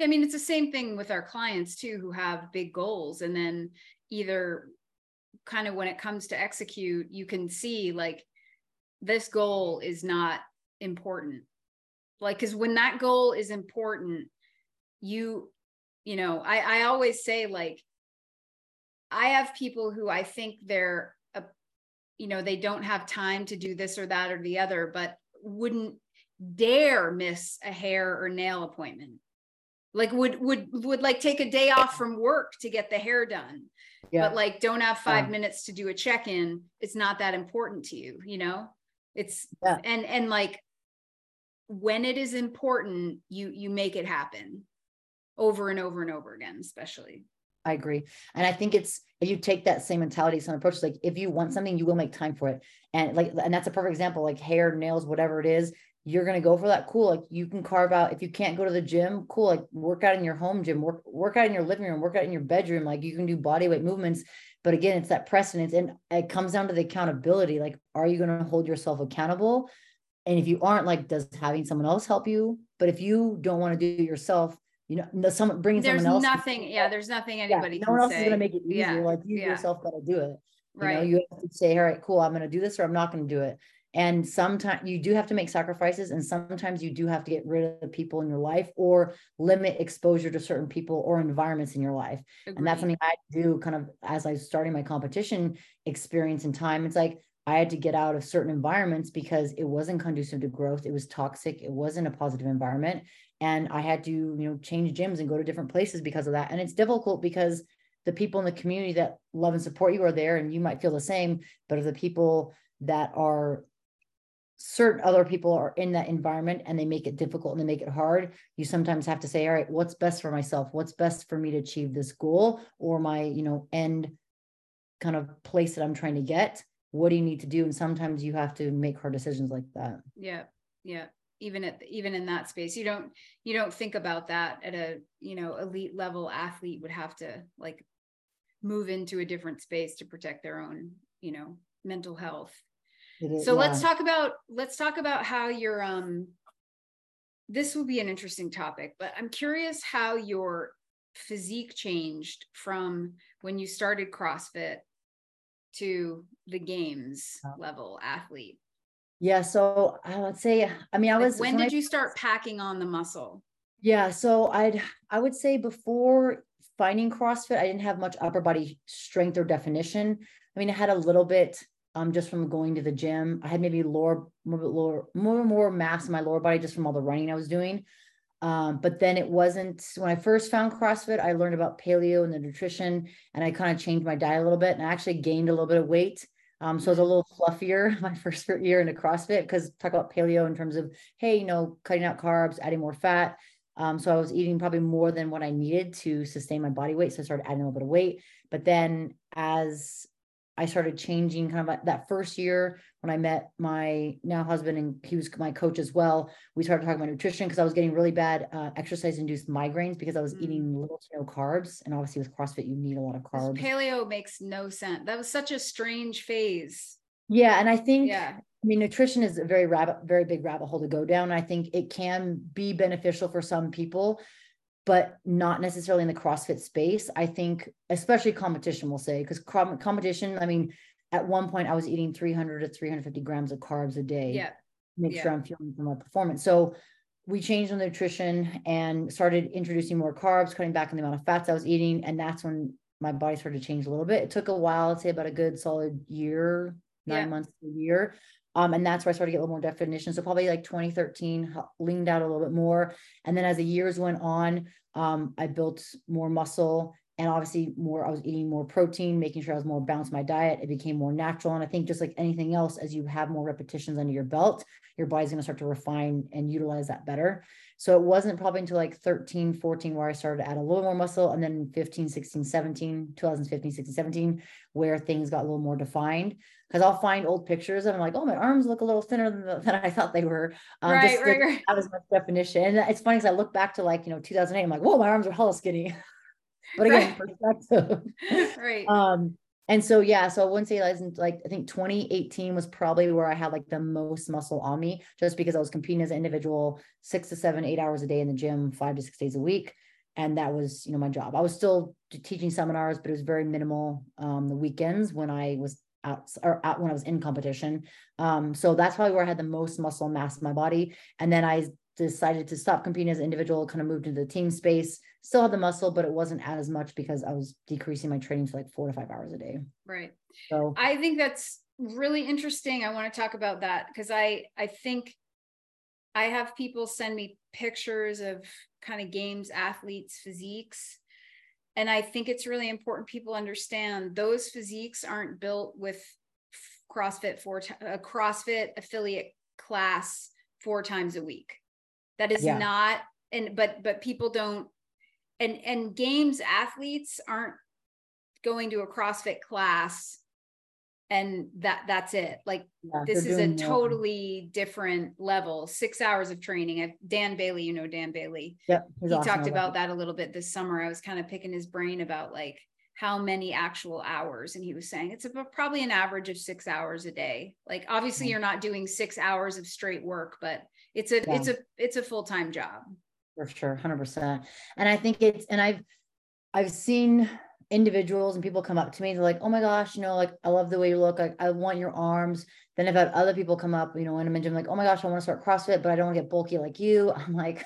I mean, it's the same thing with our clients too, who have big goals. And then either kind of when it comes to execute, you can see like this goal is not important. Like, because when that goal is important, you you know i i always say like i have people who i think they're a, you know they don't have time to do this or that or the other but wouldn't dare miss a hair or nail appointment like would would would like take a day off from work to get the hair done yeah. but like don't have five yeah. minutes to do a check-in it's not that important to you you know it's yeah. and and like when it is important you you make it happen over and over and over again especially I agree. And I think it's if you take that same mentality, some approach, like if you want something, you will make time for it. And like, and that's a perfect example, like hair, nails, whatever it is, you're gonna go for that. Cool. Like you can carve out if you can't go to the gym, cool. Like work out in your home gym, work work out in your living room, work out in your bedroom. Like you can do body weight movements. But again, it's that precedence. And it comes down to the accountability. Like, are you gonna hold yourself accountable? And if you aren't, like, does having someone else help you? But if you don't want to do it yourself, you know, someone bringing there's someone else. nothing. Yeah, there's nothing anybody. Yeah, no one else say. is going to make it easier. Yeah, like you yeah. yourself got to do it. You right. Know, you have to say, all right, cool, I'm going to do this, or I'm not going to do it. And sometimes you do have to make sacrifices, and sometimes you do have to get rid of people in your life or limit exposure to certain people or environments in your life. Agreed. And that's something I do kind of as I was starting my competition experience in time. It's like I had to get out of certain environments because it wasn't conducive to growth. It was toxic. It wasn't a positive environment and i had to you know change gyms and go to different places because of that. And it's difficult because the people in the community that love and support you are there and you might feel the same but if the people that are certain other people are in that environment and they make it difficult and they make it hard you sometimes have to say all right what's best for myself? What's best for me to achieve this goal or my you know end kind of place that i'm trying to get? What do you need to do? And sometimes you have to make hard decisions like that. Yeah yeah even at even in that space. You don't you don't think about that at a you know elite level athlete would have to like move into a different space to protect their own you know mental health. Is, so yeah. let's talk about let's talk about how your um this will be an interesting topic but i'm curious how your physique changed from when you started crossfit to the games level athlete yeah. So I would say, I mean, I was. Like when did I, you start packing on the muscle? Yeah. So I'd, I would say before finding CrossFit, I didn't have much upper body strength or definition. I mean, I had a little bit um, just from going to the gym. I had maybe lower, more, lower, more, more mass in my lower body just from all the running I was doing. Um, but then it wasn't when I first found CrossFit, I learned about paleo and the nutrition, and I kind of changed my diet a little bit and I actually gained a little bit of weight. Um, so it was a little fluffier my first year into CrossFit because talk about paleo in terms of, hey, you know, cutting out carbs, adding more fat. Um, so I was eating probably more than what I needed to sustain my body weight. So I started adding a little bit of weight. But then as I started changing kind of that first year when I met my now husband and he was my coach as well. We started talking about nutrition because I was getting really bad uh, exercise induced migraines because I was mm. eating little to no carbs. And obviously with CrossFit, you need a lot of carbs. Paleo makes no sense. That was such a strange phase. Yeah. And I think, yeah. I mean, nutrition is a very rabbit, very big rabbit hole to go down. I think it can be beneficial for some people, but not necessarily in the CrossFit space. I think, especially competition, we'll say, because competition, I mean, at one point I was eating 300 to 350 grams of carbs a day. Yeah. Make yeah. sure I'm fueling for my performance. So we changed the nutrition and started introducing more carbs, cutting back on the amount of fats I was eating. And that's when my body started to change a little bit. It took a while, I'd say about a good solid year, nine yeah. months to a year. Um, and that's where I started to get a little more definition. So probably like 2013 leaned out a little bit more. And then as the years went on, um, I built more muscle and obviously more, I was eating more protein, making sure I was more balanced my diet. It became more natural. And I think just like anything else, as you have more repetitions under your belt, your body's going to start to refine and utilize that better. So it wasn't probably until like 13, 14 where I started to add a little more muscle. And then 15, 16, 17, 2015, 16, 17, where things got a little more defined. Cause I'll find old pictures and I'm like, oh, my arms look a little thinner than, than I thought they were. Um, right, just right, right. That was my definition. And it's funny because I look back to like, you know, 2008, I'm like, whoa, my arms are hella skinny. but again, right. perspective. right. Um, and so yeah, so I wouldn't say I like I think 2018 was probably where I had like the most muscle on me, just because I was competing as an individual, six to seven, eight hours a day in the gym, five to six days a week, and that was you know my job. I was still teaching seminars, but it was very minimal um, the weekends when I was out or out when I was in competition. Um, so that's probably where I had the most muscle mass in my body, and then I decided to stop competing as an individual, kind of moved into the team space, still had the muscle, but it wasn't as much because I was decreasing my training to like four to five hours a day. Right. So I think that's really interesting. I want to talk about that because I I think I have people send me pictures of kind of games athletes physiques and I think it's really important people understand those physiques aren't built with CrossFit for a CrossFit affiliate class four times a week. That is yeah. not and but but people don't and and games athletes aren't going to a CrossFit class and that that's it. Like yeah, this is a totally different level. Six hours of training. I've, dan bailey you know dan bailey. Yeah he awesome. talked about that a little bit this summer. I was kind of picking his brain about like how many actual hours and he was saying it's about probably an average of six hours a day. Like obviously you're not doing six hours of straight work but it's a yeah. it's a it's a full-time job for sure 100% and i think it's and i've i've seen individuals and people come up to me, they're like, oh my gosh, you know, like I love the way you look. Like I want your arms. Then I've had other people come up, you know, in a gym, like, oh my gosh, I want to start CrossFit, but I don't want to get bulky like you. I'm like,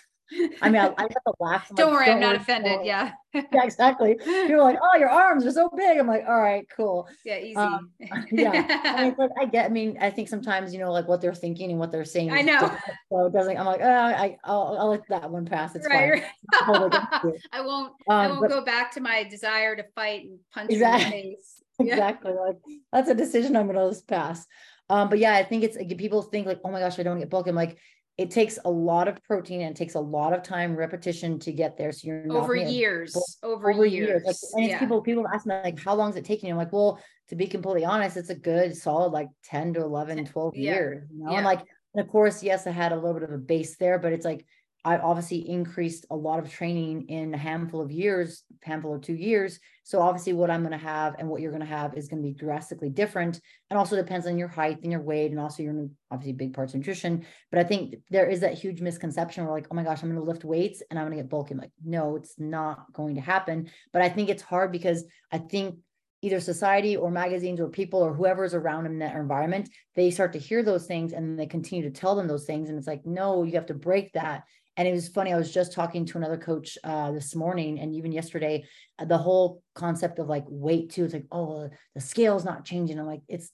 I mean, I, I have to laugh. don't like, worry, don't I'm not offended. Yeah. yeah, exactly. People are like, oh, your arms are so big. I'm like, all right, cool. Yeah, easy. Um, yeah. I mean, like, I get, I mean, I think sometimes, you know, like what they're thinking and what they're saying. I know. So it doesn't, I'm like, oh, I, I'll, I'll let that one pass. It's right. fine. I won't, um, I won't but, go back to my desire to fight and punch exactly, in the face. Exactly. Like that's a decision I'm going to just pass. Um, but yeah, I think it's like, people think like, oh my gosh, I don't get bulky. I'm like, it takes a lot of protein and it takes a lot of time repetition to get there. So you're over years, over, over years. years. Like, and it's yeah. people, people ask me like, how long is it taking? I'm like, well, to be completely honest, it's a good solid like 10 to 11, 12 yeah. years, you know? Yeah. And like, and of course, yes, I had a little bit of a base there, but it's like, I obviously increased a lot of training in a handful of years, handful of two years. So obviously what I'm going to have and what you're going to have is going to be drastically different. And also depends on your height and your weight and also your obviously big parts of nutrition. But I think there is that huge misconception where like, oh my gosh, I'm going to lift weights and I'm going to get bulky. I'm like, no, it's not going to happen. But I think it's hard because I think either society or magazines or people or whoever's around in that environment, they start to hear those things and they continue to tell them those things. And it's like, no, you have to break that and it was funny. I was just talking to another coach uh, this morning and even yesterday, uh, the whole concept of like weight too. It's like, oh, the scale's not changing. I'm like, it's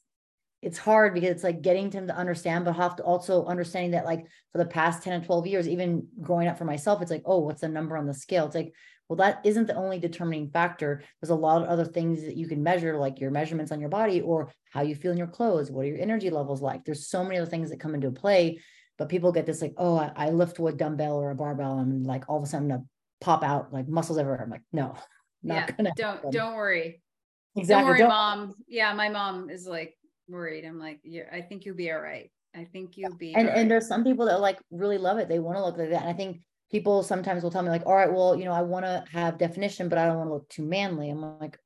it's hard because it's like getting them to understand, but have to also understanding that like for the past 10 and 12 years, even growing up for myself, it's like, oh, what's the number on the scale? It's like, well, that isn't the only determining factor. There's a lot of other things that you can measure, like your measurements on your body or how you feel in your clothes. What are your energy levels like? There's so many other things that come into play but people get this like, oh, I, I lift with a dumbbell or a barbell and like all of a sudden to pop out like muscles everywhere. I'm like, no, not yeah, gonna don't happen. don't worry. Exactly. Don't worry, don't- mom. Yeah, my mom is like worried. I'm like, yeah, I think you'll be all right. I think you'll be. And and there's some people that like really love it. They want to look like that. And I think people sometimes will tell me like, all right, well, you know, I want to have definition, but I don't want to look too manly. I'm like,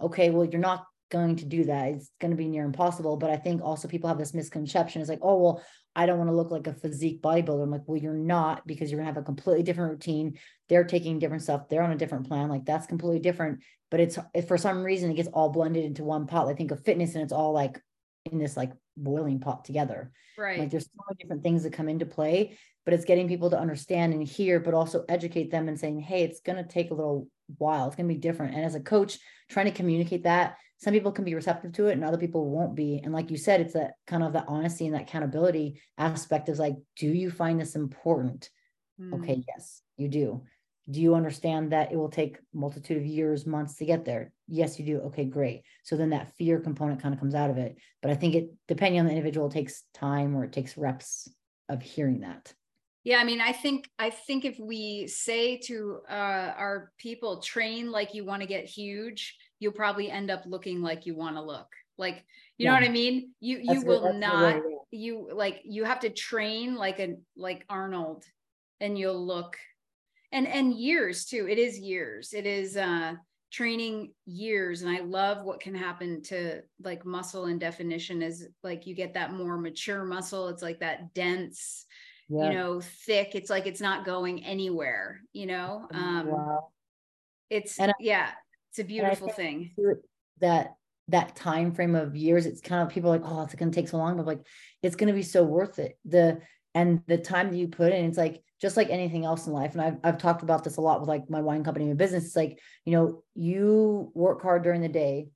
okay, well, you're not going to do that. It's going to be near impossible. But I think also people have this misconception. It's like, oh, well, I don't want to look like a physique bodybuilder. I'm like, well, you're not because you're gonna have a completely different routine. They're taking different stuff. They're on a different plan. Like that's completely different. But it's if for some reason it gets all blended into one pot. I think of fitness and it's all like in this like boiling pot together. Right. Like there's so many different things that come into play, but it's getting people to understand and hear, but also educate them and saying, hey, it's gonna take a little while. It's gonna be different. And as a coach, trying to communicate that some people can be receptive to it and other people won't be. And like you said it's that kind of the honesty and that accountability aspect is like do you find this important? Mm. okay yes you do. Do you understand that it will take multitude of years months to get there? Yes you do. Okay great. So then that fear component kind of comes out of it. But i think it depending on the individual takes time or it takes reps of hearing that. Yeah i mean i think i think if we say to uh, our people train like you want to get huge you'll probably end up looking like you want to look. Like you yeah. know what i mean? You you that's will not you like you have to train like a like arnold and you'll look and and years too. It is years. It is uh training years and i love what can happen to like muscle and definition is like you get that more mature muscle. It's like that dense yeah. you know thick. It's like it's not going anywhere you know? Um wow. it's and I, yeah it's a beautiful thing. That that time frame of years, it's kind of people like, oh, it's gonna take so long, but like it's gonna be so worth it. The and the time that you put in, it's like just like anything else in life. And I've I've talked about this a lot with like my wine company and business. It's like, you know, you work hard during the day,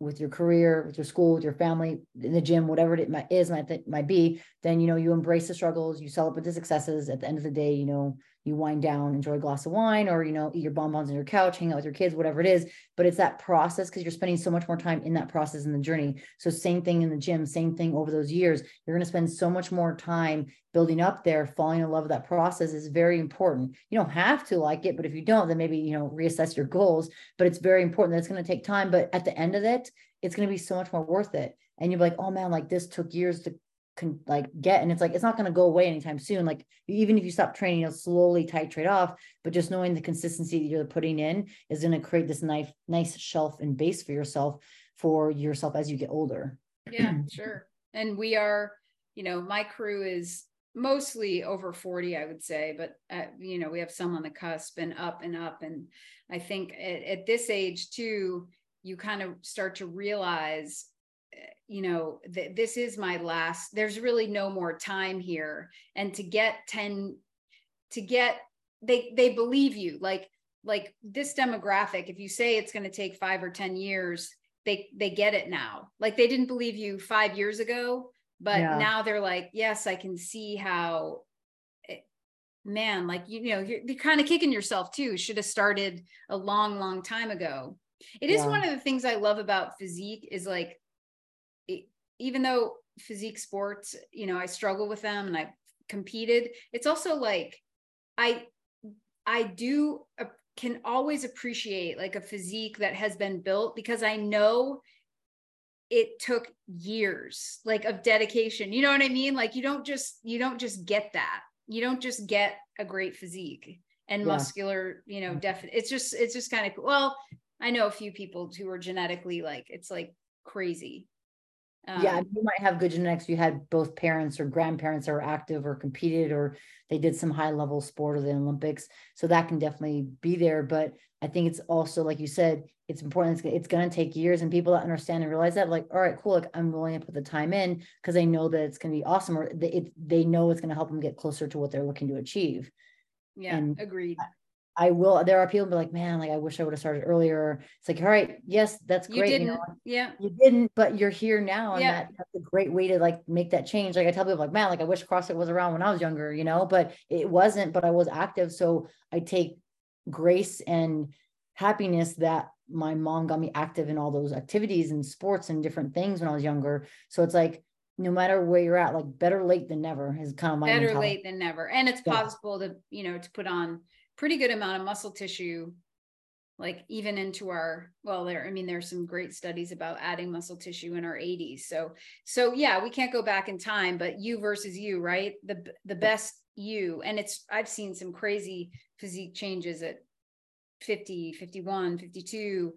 with your career, with your school, with your family, in the gym, whatever it might, is might might be, then you know you embrace the struggles, you celebrate the successes. At the end of the day, you know you wind down, enjoy a glass of wine, or you know eat your bonbons on your couch, hang out with your kids, whatever it is. But it's that process because you're spending so much more time in that process in the journey. So same thing in the gym, same thing over those years. You're going to spend so much more time building up there, falling in love with that process is very important. You don't have to like it, but if you don't, then maybe you know reassess your goals. But it's very important that it's going to take time. But at the end of it, it's going to be so much more worth it. And you'll be like, oh man, like this took years to con- like get, and it's like it's not going to go away anytime soon. Like even if you stop training, you'll slowly titrate off. But just knowing the consistency that you're putting in is going to create this nice, nice shelf and base for yourself for yourself as you get older. Yeah, sure. And we are, you know, my crew is mostly over 40 i would say but uh, you know we have some on the cusp and up and up and i think at, at this age too you kind of start to realize you know that this is my last there's really no more time here. And to get 10 to get they they believe you. Like like this demographic if you say it's going to take 5 or 10 years they they get it now. Like they didn't believe you 5 years ago but yeah. now they're like yes i can see how it, man like you, you know you're, you're kind of kicking yourself too. Should have started a long long time ago. It is yeah. one of the things i love about physique is like even though physique sports you know i struggle with them and i competed it's also like i i do uh, can always appreciate like a physique that has been built because i know it took years like of dedication. You know what i mean? Like you don't just you don't just get that. You don't just get a great physique and yeah. muscular you know definite it's just it's just kind of well i know a few people who are genetically like it's like crazy um, yeah, you might have good genetics. You had both parents or grandparents that were active or competed, or they did some high level sport or the Olympics. So that can definitely be there. But I think it's also, like you said, it's important. It's, it's going to take years, and people that understand and realize that, like, all right, cool, like I'm willing to put the time in because they know that it's going to be awesome, or they, it, they know it's going to help them get closer to what they're looking to achieve. Yeah, and agreed. I will. There are people be like, man, like I wish I would have started earlier. It's like, all right, yes, that's great. You didn't, you know? yeah, you didn't, but you're here now, and yeah. that, that's a great way to like make that change. Like I tell people, like, man, like I wish CrossFit was around when I was younger, you know, but it wasn't. But I was active, so I take grace and happiness that my mom got me active in all those activities and sports and different things when I was younger. So it's like no matter where you're at, like better late than never is kind of my better mentality. late than never. And it's yeah. possible to, you know, to put on pretty good amount of muscle tissue like even into our well there i mean there's some great studies about adding muscle tissue in our 80s so so yeah we can't go back in time but you versus you right? The the best you. And it's i've seen some crazy physique changes at 50 51 52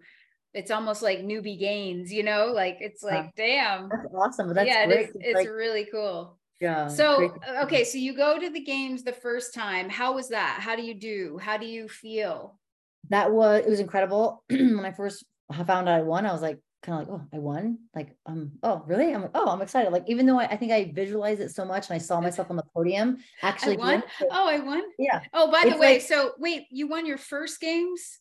it's almost like newbie gains you know? Like it's like damn. That's awesome. That's yeah great. it's, it's like, really cool yeah. So, okay. So you go to the games the first time. How was that? How do you do? How do you feel? That was, it was incredible. when I first found out I won, I was like, kind of like, oh, I won. Like, um, oh, really? I'm like, oh, I'm excited. Like, even though I, I think I visualized it so much and I saw myself on the podium, actually, I won. So, oh, I won. Yeah. Oh, by the way, like, so wait, you won your first games?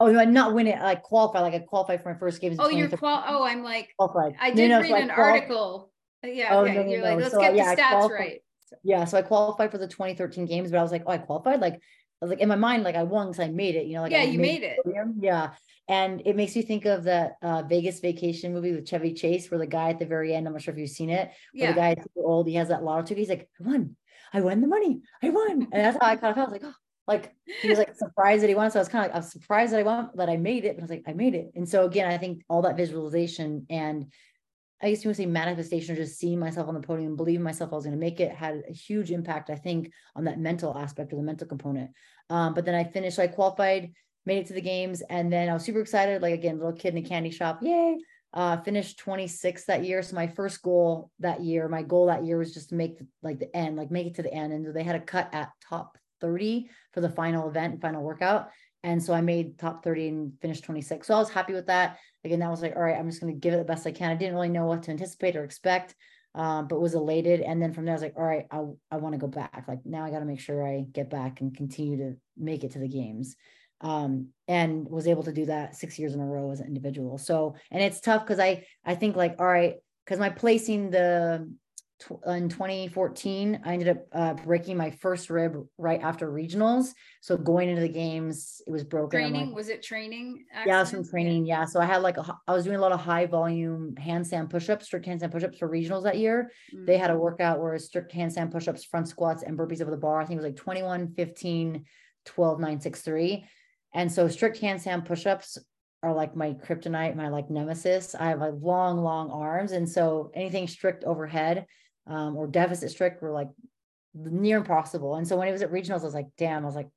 Oh no, I not win it. Like qualify, like I qualified for my first games. Oh, you're qual. Oh, I'm like qualified. I did no, no, read so an article uh, yeah. Oh, okay. No, no, You're no. like, let's so, get yeah, the stats right. Yeah. So I qualified for the 2013 games, but I was like, oh, I qualified. Like, I was like in my mind, like I won because I made it. You know, like yeah, I you made, made it. Yeah. And it makes you think of that uh, Vegas vacation movie with Chevy Chase, where the guy at the very end, I'm not sure if you've seen it, where yeah. the guy super old, he has that lotto ticket. He's like, I won, I won the money, I won. And that's how I kind of felt. I was like, oh, like he was like surprised that he won. So I was kind of like, I was surprised that I won, that I made it. But I was like, I made it. And so again, I think all that visualization and I used to say manifestation or just seeing myself on the podium, believing myself I was going to make it had a huge impact, I think, on that mental aspect or the mental component. Um, but then I finished, so I qualified, made it to the games, and then I was super excited. Like again, little kid in a candy shop, yay! Uh, finished 26 that year. So my first goal that year, my goal that year was just to make the, like the end, like make it to the end. And they had a cut at top 30 for the final event, and final workout. And so I made top 30 and finished 26. So I was happy with that. Again, that was like, all right, I'm just going to give it the best I can. I didn't really know what to anticipate or expect, um, but was elated. And then from there, I was like, all right, I, I want to go back. Like now I got to make sure I get back and continue to make it to the games. um, and was able to do that six years in a row as an individual. So, and it's tough because I I think like, all right, because my placing the in 2014, I ended up uh, breaking my first rib right after regionals. So going into the games, it was broken. Training like, was it training? Accident? Yeah, it was from training. Yeah. So I had like a, I was doing a lot of high volume handstand pushups, strict handstand pushups for regionals that year. Mm-hmm. They had a mm. workout where strict handstand pushups, front squats, and burpees over the bar. I think it was like 21, 15, 12, 9, 6, 3. And so strict handstand pushups are like my kryptonite, my like nemesis. I have like long, long arms. And so anything strict overhead um, or deficit strict were like near impossible. And so when it was at regionals, I was like, damn, I was like,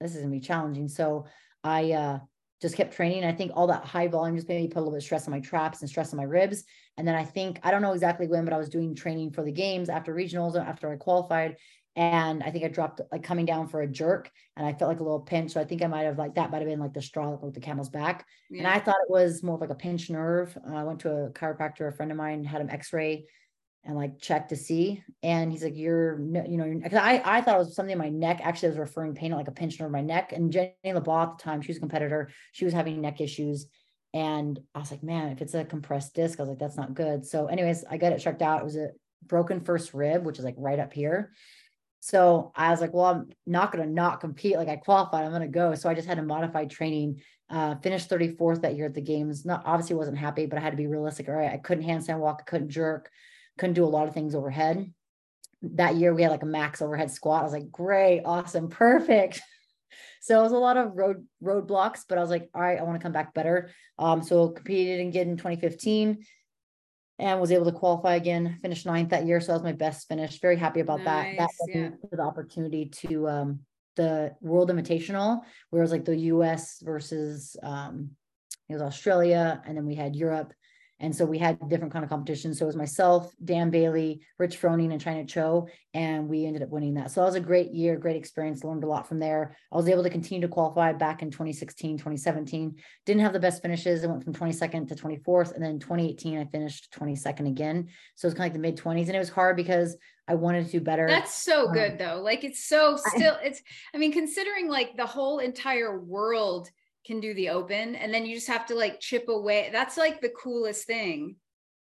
this is gonna be challenging. So I uh, just kept training. I think all that high volume just made me put a little bit of stress on my traps and stress on my ribs. And then I think, I don't know exactly when, but I was doing training for the games after regionals, after I qualified and I think I dropped like coming down for a jerk and I felt like a little pinch. So I think I might have like that might have been like the straw that broke the camel's back. Yeah. And I thought it was more of like a pinch nerve. Uh, I went to a chiropractor, a friend of mine had him x-ray and like check to see. And he's like, you're, you know, because I, I thought it was something in my neck. Actually, I was referring pain like a pinch in my neck. And Jenny LaBaw at the time, she was a competitor. She was having neck issues. And I was like, man, if it's a compressed disc, I was like, that's not good. So anyways, I got it checked out. It was a broken first rib, which is like right up here. So I was like, well, I'm not going to not compete. Like I qualified, I'm going to go. So I just had a modified training, uh, finished 34th that year at the games. Not obviously wasn't happy, but I had to be realistic. All right. I couldn't handstand walk. I couldn't jerk, couldn't do a lot of things overhead. That year we had like a max overhead squat. I was like, great, awesome, perfect. so it was a lot of road roadblocks, but I was like, all right, I want to come back better. Um, so competed again in 2015 and was able to qualify again, finished ninth that year. So that was my best finish. Very happy about nice, that. That yeah. the opportunity to um, the World Invitational, where it was like the US versus um, it was Australia, and then we had Europe and so we had different kind of competitions. So it was myself, Dan Bailey, Rich Froning, and Chyna Cho, and we ended up winning that. So that was a great year, great experience, learned a lot from there. I was able to continue to qualify back in 2016, 2017. Didn't have the best finishes. I went from 22nd to 24th. And then 2018, I finished 22nd again. So it was kind of like the mid 20s. And it was hard because I wanted to do better. That's so um, good though. Like it's so still, it's, I mean, considering like the whole entire world can do the open and then you just have to like chip away. That's like the coolest thing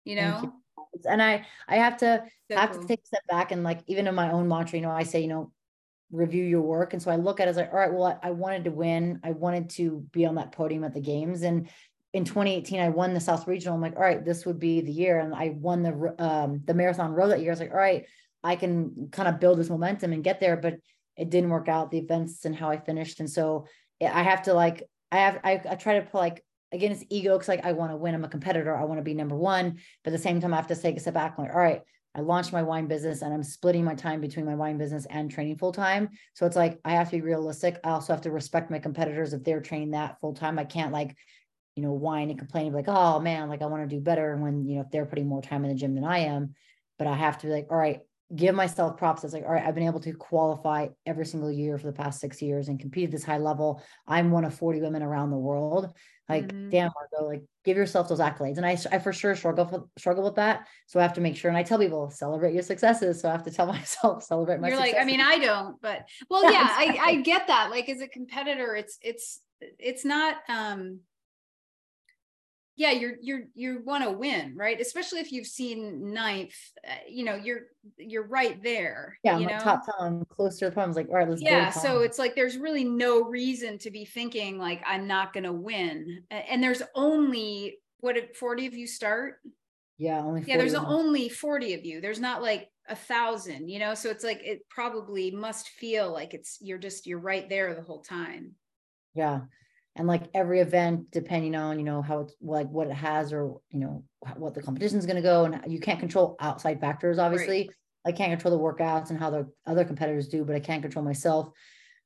you know? you. and i i have to so have cool. to take a step back and like even in my own mantra you know i say you know review your work. And so i look at it as like all right well I, I wanted to win. I wanted to be on that podium at the games. And in 2018 i won the south regional. I'm like all right this would be the year. And i won the um the marathon row that year. I was like all right i can kind of build this momentum and get there. But it didn't work out. The events and how i finished. And so i have to like I have I, I try to put like again it's ego because like I want to win. I'm a competitor. I want to be number one. But at the same time, I have to take a step back. Like, all right, I launched my wine business and I'm splitting my time between my wine business and training full time. So it's like I have to be realistic. I also have to respect my competitors if they're training that full time. I can't like, you know, whine and complain like, oh man, like I want to do better when you know if they're putting more time in the gym than I am. But I have to be like, all right, give myself props. It's like, all right, I've been able to qualify every single year for the past six years and compete at this high level. I'm one of 40 women around the world. Like, mm-hmm. damn, Margaux, like give yourself those accolades. And I, I for sure struggle for, struggle with that. So I have to make sure. And I tell people celebrate your successes. So I have to tell myself celebrate my. You're successes. like, I mean, I don't, but well, yeah, yeah exactly. I, I get that. Like as a competitor, it's it's it's not um yeah you're you're you want to win right? Especially if you've seen ninth uh, you know you're you're right there yeah you know? top 10 close to the like all right let's yeah so it's like there's really no reason to be thinking like i'm not going to win and there's only what if 40 of you start? Yeah only yeah there's only 40 of you. There's not like a thousand you know? So it's like it probably must feel like it's you're just you're right there the whole time. Yeah and like every event depending on you know how it's like what it has or you know what the competition is going to go and you can't control outside factors obviously right. i can't control the workouts and how the other competitors do but i can't control myself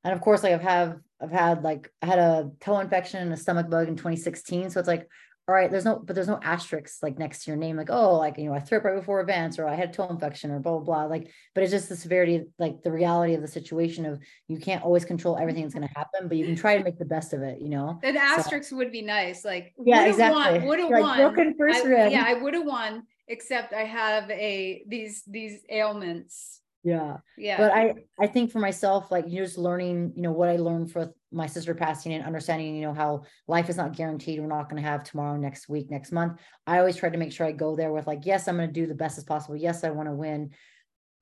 and of course like i've have i've had like i had a toe infection and a stomach bug in 2016 so it's like all right, there's no, but there's no asterisks like next to your name, like, oh, like, you know, I threw up right before events or I had a toe infection or blah, blah, blah. Like, but it's just the severity, like the reality of the situation of you can't always control everything that's going to mm-hmm. happen, but you can try to make the best of it, you know? An asterisk so, would be nice. Like, yeah, exactly. Would have like won. Broken first I, yeah, I would have won, except I have a, these, these ailments Yeah. Yeah. But I, I think for myself, like you're just learning, you know, what I learned for my sister passing and understanding, you know, how life is not guaranteed. We're not going to have tomorrow, next week, next month. I always try to make sure I go there with like, yes, I'm going to do the best as possible. Yes, I want to win.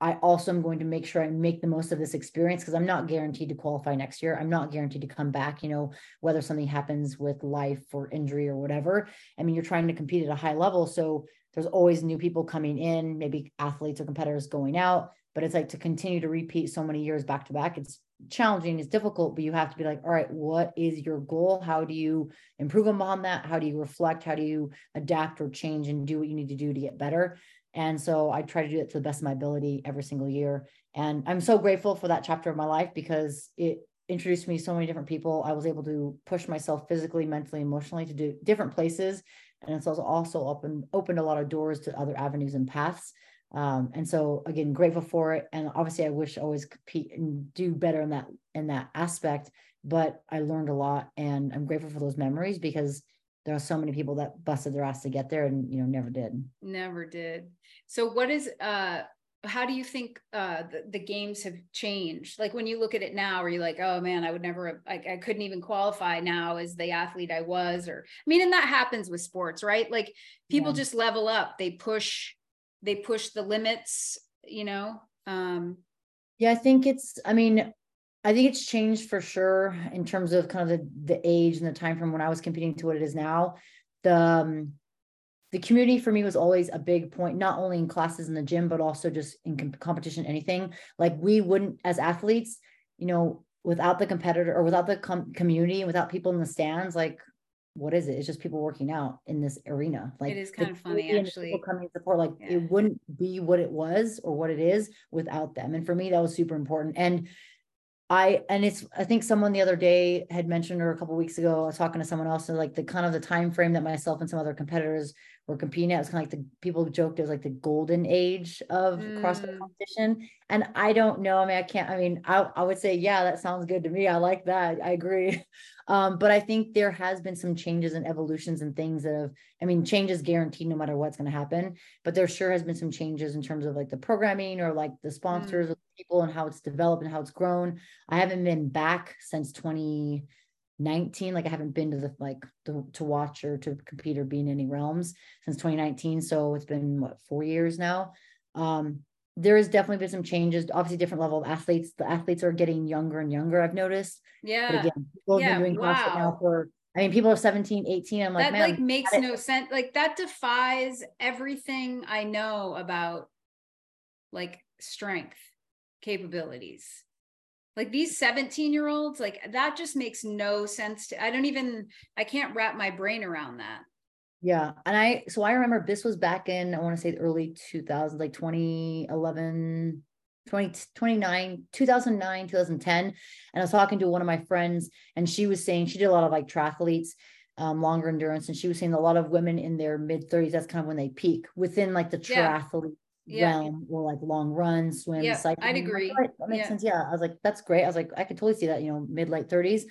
I also am going to make sure I make the most of this experience because I'm not guaranteed to qualify next year. I'm not guaranteed to come back, you know, whether something happens with life or injury or whatever. I mean, you're trying to compete at a high level. So there's always new people coming in, maybe athletes or competitors going out but it's like to continue to repeat so many years back to back it's challenging it's difficult but you have to be like all right what is your goal? How do you improve upon that? How do you reflect? How do you adapt or change and do what you need to do to get better? And so i try to do it to the best of my ability every single year. And i'm so grateful for that chapter of my life because it introduced me to so many different people. I was able to push myself physically mentally emotionally to do different places. And it's also also opened opened a lot of doors to other avenues and paths um, and so again, grateful for it. And obviously I wish I always compete and do better in that in that aspect. But I learned a lot and I'm grateful for those memories because there are so many people that busted their ass to get there and you know never did. Never did. So what is uh how do you think uh, the, the, games have changed? Like when you look at it now, are you like, oh man, I would never, I, I couldn't even qualify now as the athlete I was, or I mean, and that happens with sports, right? Like people yeah. just level up, they push they push the limits you know um yeah i think it's i mean i think it's changed for sure in terms of kind of the the age and the time from when i was competing to what it is now. The um, the community for me was always a big point not only in classes in the gym but also just in com- competition anything. Like we wouldn't as athletes you know without the competitor or without the com- community without people in the stands like what is it? It's just people working out in this arena. Like it is kind of funny, actually. People coming support, like yeah. it wouldn't be what it was or what it is without them. And for me, that was super important. And I and it's I think someone the other day had mentioned or a couple weeks ago, I was talking to someone else, and like the kind of the time frame that myself and some other competitors were competing at. It's kind of like the people joked it was like the golden age of mm. CrossFit competition. And I don't know. I mean, I can't, I mean, I, I would say, yeah, that sounds good to me. I like that. I agree. Um, but I think there has been some changes and evolutions and things that have, I mean, change is guaranteed no matter what's going to happen. But there sure has been some changes in terms of like the programming or like the sponsors mm. of people and how it's developed and how it's grown. I haven't been back since 20 19 like i haven't been to the like to, to watch or to compete or be in any realms since 2019 so it's been what four years now um there has definitely been some changes obviously different level of athletes the athletes are getting younger and younger i've noticed yeah but again people have yeah, been doing wow. CrossFit now for I mean, people are 17, 18. I'm like, that like makes no sense. Like that defies everything I know about like strength capabilities like these 17 year olds like that just makes no sense to i don't even i can't wrap my brain around that yeah and i so i remember this was back in i want to say the early 2000s like 2011 20, 29 2009 2010 and i was talking to one of my friends and she was saying she did a lot of like triathletes um, longer endurance and she was saying a lot of women in their mid 30s that's kind of when they peak within like the triathlete yeah. Realm or like long runs, swim, yeah, cycling. I'd agree. Like, that makes yeah. sense. Yeah. I was like, that's great. I was like, I could totally see that, you know, mid late 30s.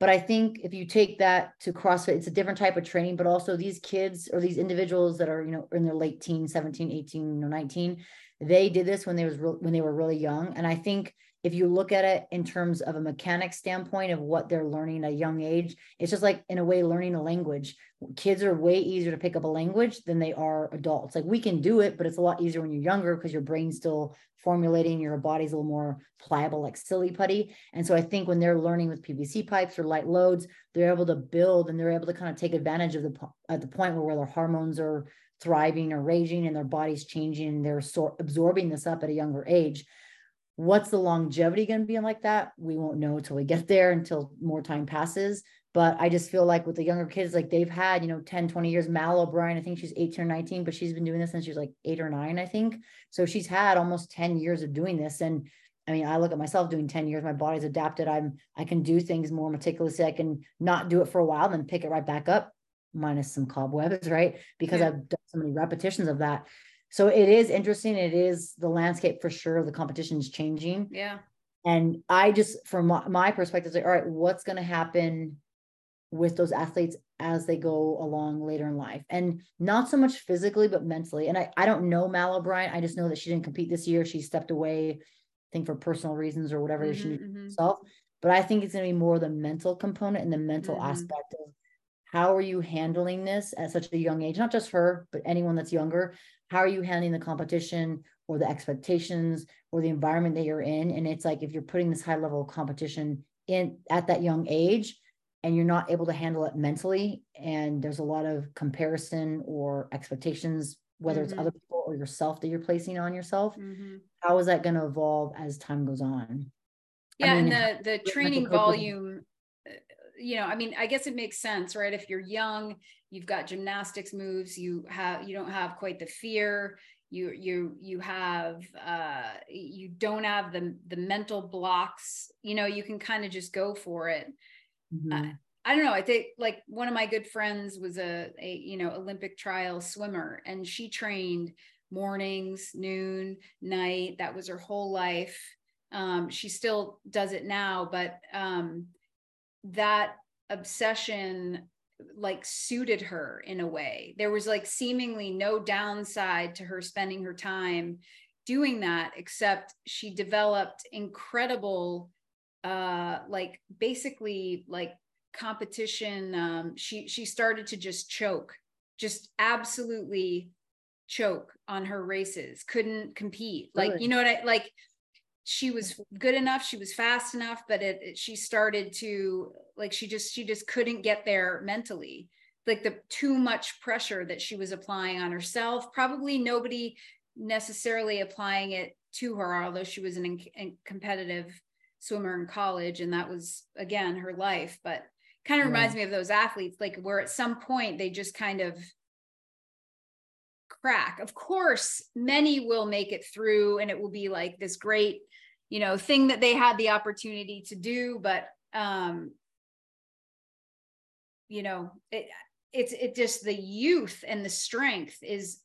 But I think if you take that to CrossFit, it's a different type of training, but also these kids or these individuals that are, you know, in their late teens, 17, 18, or 19, they did this when they was re- when they were really young. And I think if you look at it in terms of a mechanic standpoint of what they're learning at a young age, it's just like in a way learning a language. Kids are way easier to pick up a language than they are adults. Like we can do it, but it's a lot easier when you're younger because your brain's still formulating, your body's a little more pliable, like silly putty. And so I think when they're learning with PVC pipes or light loads, they're able to build and they're able to kind of take advantage of the at the point where, where their hormones are thriving or raging and their body's changing and they're so absorbing this up at a younger age What's the longevity going to be like that? We won't know until we get there, until more time passes. But I just feel like with the younger kids, like they've had, you know, 10, 20 years. Mal O'Brien, I think she's 18 or 19, but she's been doing this since she was like eight or nine, I think. So she's had almost 10 years of doing this. And I mean, I look at myself doing 10 years, my body's adapted. I'm, I can do things more meticulously. I can not do it for a while, then pick it right back up, minus some cobwebs, right? Because yeah. I've done so many repetitions of that so it is interesting. It is the landscape for sure. The competition is changing. Yeah. And i just from my, my perspective like all right what's going to happen with those athletes as they go along later in life? And not so much physically but mentally. And i, I don't know mal o'brien. I just know that she didn't compete this year. She stepped away i think for personal reasons or whatever mm-hmm, she needs mm-hmm. herself. But i think it's going to be more the mental component and the mental mm-hmm. aspect of how are you handling this at such a young age? Not just her but anyone that's younger how are you handling the competition or the expectations or the environment that you're in and it's like if you're putting this high level of competition in at that young age and you're not able to handle it mentally and there's a lot of comparison or expectations whether mm-hmm. it's other people or yourself that you're placing on yourself mm-hmm. how is that going to evolve as time goes on yeah I mean, and the the training volume uh, you know i mean i guess it makes sense right if you're young you've got gymnastics moves you have you don't have quite the fear you you you have uh you don't have the the mental blocks you know you can kind of just go for it mm-hmm. uh, i don't know i think like one of my good friends was a, a you know olympic trial swimmer and she trained mornings noon night that was her whole life um she still does it now but um that obsession like suited her in a way. There was like seemingly no downside to her spending her time doing that, except she developed incredible, uh, like basically like competition. Um, she she started to just choke, just absolutely choke on her races. Couldn't compete. Like you know what I like she was good enough she was fast enough but it, it, she started to like she just she just couldn't get there mentally like the too much pressure that she was applying on herself probably nobody necessarily applying it to her although she was an in, in competitive swimmer in college and that was again her life but kind of yeah. reminds me of those athletes like where at some point they just kind of crack of course many will make it through and it will be like this great you know thing that they had the opportunity to do but um you know it it's it just the youth and the strength is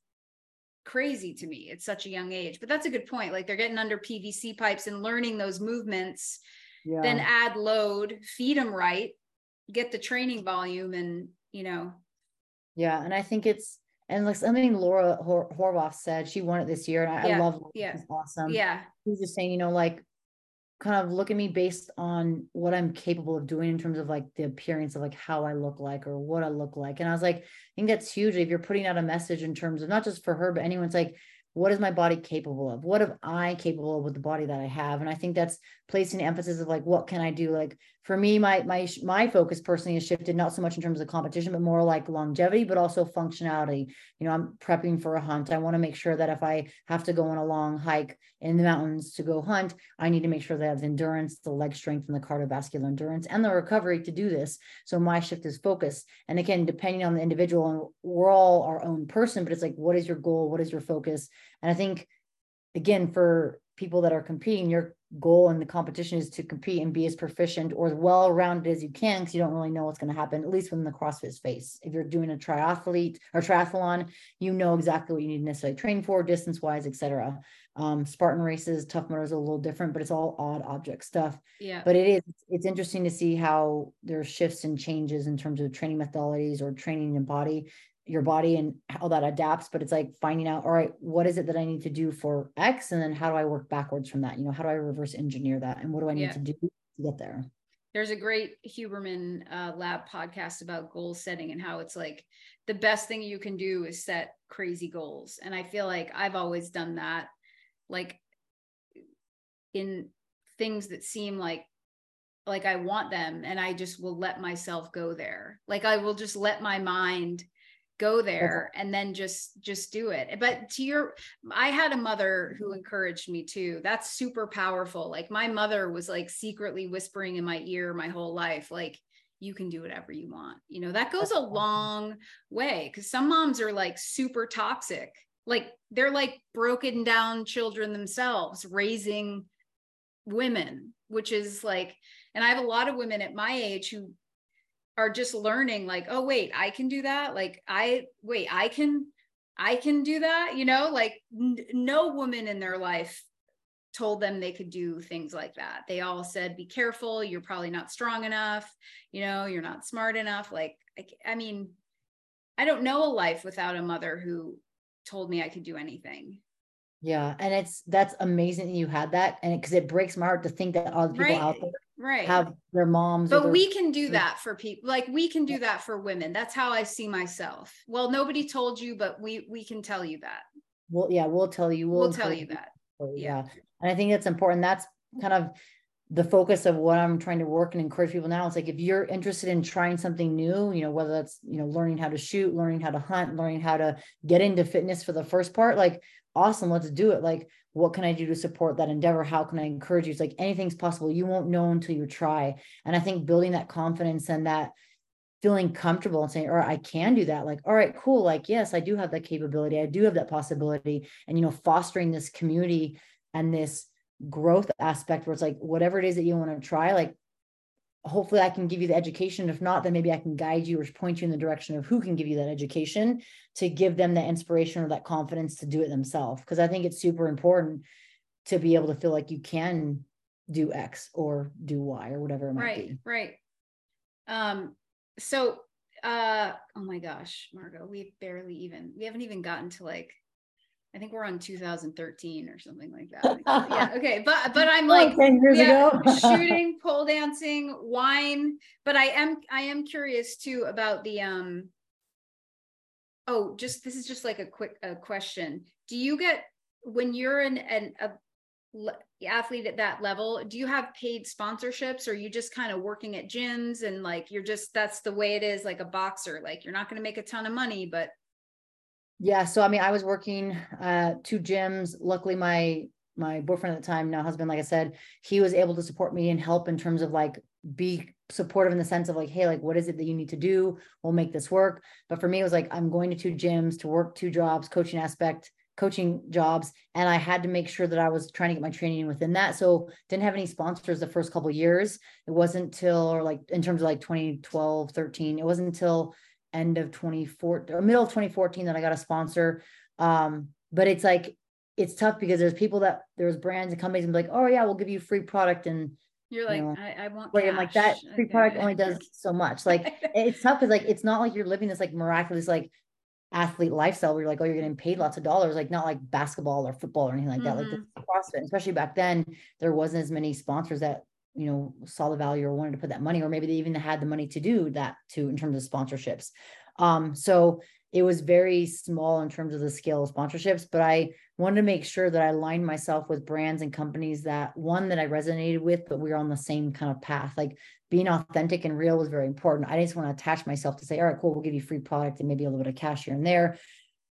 crazy to me at such a young age but that's a good point. Like they're getting under pvc pipes and learning those movements. Yeah. then add load feed them right get the training volume and you know. Yeah and i think it's and like something Laura Hor- said, she won it this year, and I, yeah. I love. Yeah, it's awesome. Yeah, she's just saying, you know, like kind of look at me based on what I'm capable of doing in terms of like the appearance of like how I look like or what I look like. And I was like, I think that's huge. If you're putting out a message in terms of not just for her, but anyone's like, what is my body capable of what am i capable of with the body that i have and i think that's placing emphasis of like what can i do? Like for me my my my focus personally has shifted not so much in terms of competition but more like longevity but also functionality. You know i'm prepping for a hunt. I want to make sure that if i have to go on a long hike in the mountains to go hunt i need to make sure that i have the endurance the leg strength and the cardiovascular endurance and the recovery to do this. So my shift is focus and again depending on the individual and we're all our own person but it's like what is your goal? What is your focus? And i think again for people that are competing your goal in the competition is to compete and be as proficient or as well rounded as you can because you don't really know what's going to happen at least within the crossfit space. If you're doing a triathlete or triathlon you know exactly what you need to necessarily train for distance wise etc um, spartan races tough mudder is a little different but it's all odd object stuff. Yeah. But it is it's interesting to see how there's shifts and changes in terms of training methodologies or training in body your body and how that adapts but it's like finding out all right what is it that i need to do for x? And then how do i work backwards from that? You know how do i reverse engineer that? And what do i need yeah. to do to get there? There's a great huberman uh, lab podcast about goal setting and how it's like the best thing you can do is set crazy goals. And i feel like i've always done that like in things that seem like like i want them and i just will let myself go there. Like i will just let my mind go there and then just just do it. But to your i had a mother who encouraged me too. That's super powerful. Like my mother was like secretly whispering in my ear my whole life like you can do whatever you want. You know that goes a long way because some moms are like super toxic. Like they're like broken down children themselves raising women which is like and i have a lot of women at my age who are just learning like oh wait i can do that like i wait i can i can do that you know like n- no woman in their life told them they could do things like that. They all said, be careful, you're probably not strong enough, you know, you're not smart enough. Like, I, I mean, I don't know a life without a mother who told me I could do anything. Yeah. And it's, that's amazing you had that. And because it, it, breaks my heart to think that all the people right. out there right. have their moms. But their- we can do that for people. Like we can do that for women. That's how I see myself. Well, nobody told you, but we, we can tell you that. Well, yeah, we'll tell you. We'll, we'll tell you that. Yeah. And I think that's important. That's kind of the focus of what I'm trying to work and encourage people now. It's like if you're interested in trying something new, you know, whether that's, you know, learning how to shoot, learning how to hunt, learning how to get into fitness for the first part, like awesome, let's do it. Like, what can I do to support that endeavor? How can I encourage you? It's like anything's possible. You won't know until you try. And I think building that confidence and that feeling comfortable and saying, right, I can do that. Like, all right, cool. Like, yes, I do have that capability. I do have that possibility. And, you know, fostering this community and this growth aspect where it's like, whatever it is that you want to try, like, hopefully I can give you the education. If not, then maybe I can guide you or point you in the direction of who can give you that education to give them that inspiration or that confidence to do it themselves. Cause I think it's super important to be able to feel like you can do X or do Y or whatever it might right, be. Right. Um, so uh oh my gosh Margaux we've barely even we haven't even gotten to like i think we're on 2013 or something like that. Yeah okay but but i'm like 10 years yeah, ago. shooting pole dancing wine. But i am i am curious too about the um oh just this is just like a quick a question. Do you get when you're in an a athlete at that level do you have paid sponsorships? Or you just kind of working at gyms and like you're just that's the way it is like a boxer. Like you're not going to make a ton of money but yeah so i mean i was working uh two gyms luckily my my boyfriend at the time now husband like i said he was able to support me and help in terms of like be supportive in the sense of like hey like what is it that you need to do we'll make this work but for me it was like i'm going to two gyms to work two jobs coaching aspect coaching jobs and I had to make sure that I was trying to get my training within that. So didn't have any sponsors the first couple years. It wasn't till or like in terms of like 2012, 13, it wasn't until end of 2014 or middle of 2014 that I got a sponsor. Um, but it's like it's tough because there's people that there's brands and companies and be like, oh yeah, we'll give you free product and you're like, you know, I, I want like, I'm like that free product only does so much. Like it's tough because like it's not like you're living this like miraculous like athlete lifestyle where you're like, oh, you're getting paid lots of dollars, like not like basketball or football or anything like that. Mm-hmm. Like CrossFit, especially back then, there wasn't as many sponsors that you know saw the value or wanted to put that money, or maybe they even had the money to do that too in terms of sponsorships. Um, so it was very small in terms of the scale of sponsorships, but I wanted to make sure that I aligned myself with brands and companies that one that I resonated with, but we were on the same kind of path. Like being authentic and real was very important. I just want to attach myself to say, all right, cool, we'll give you free product and maybe a little bit of cash here and there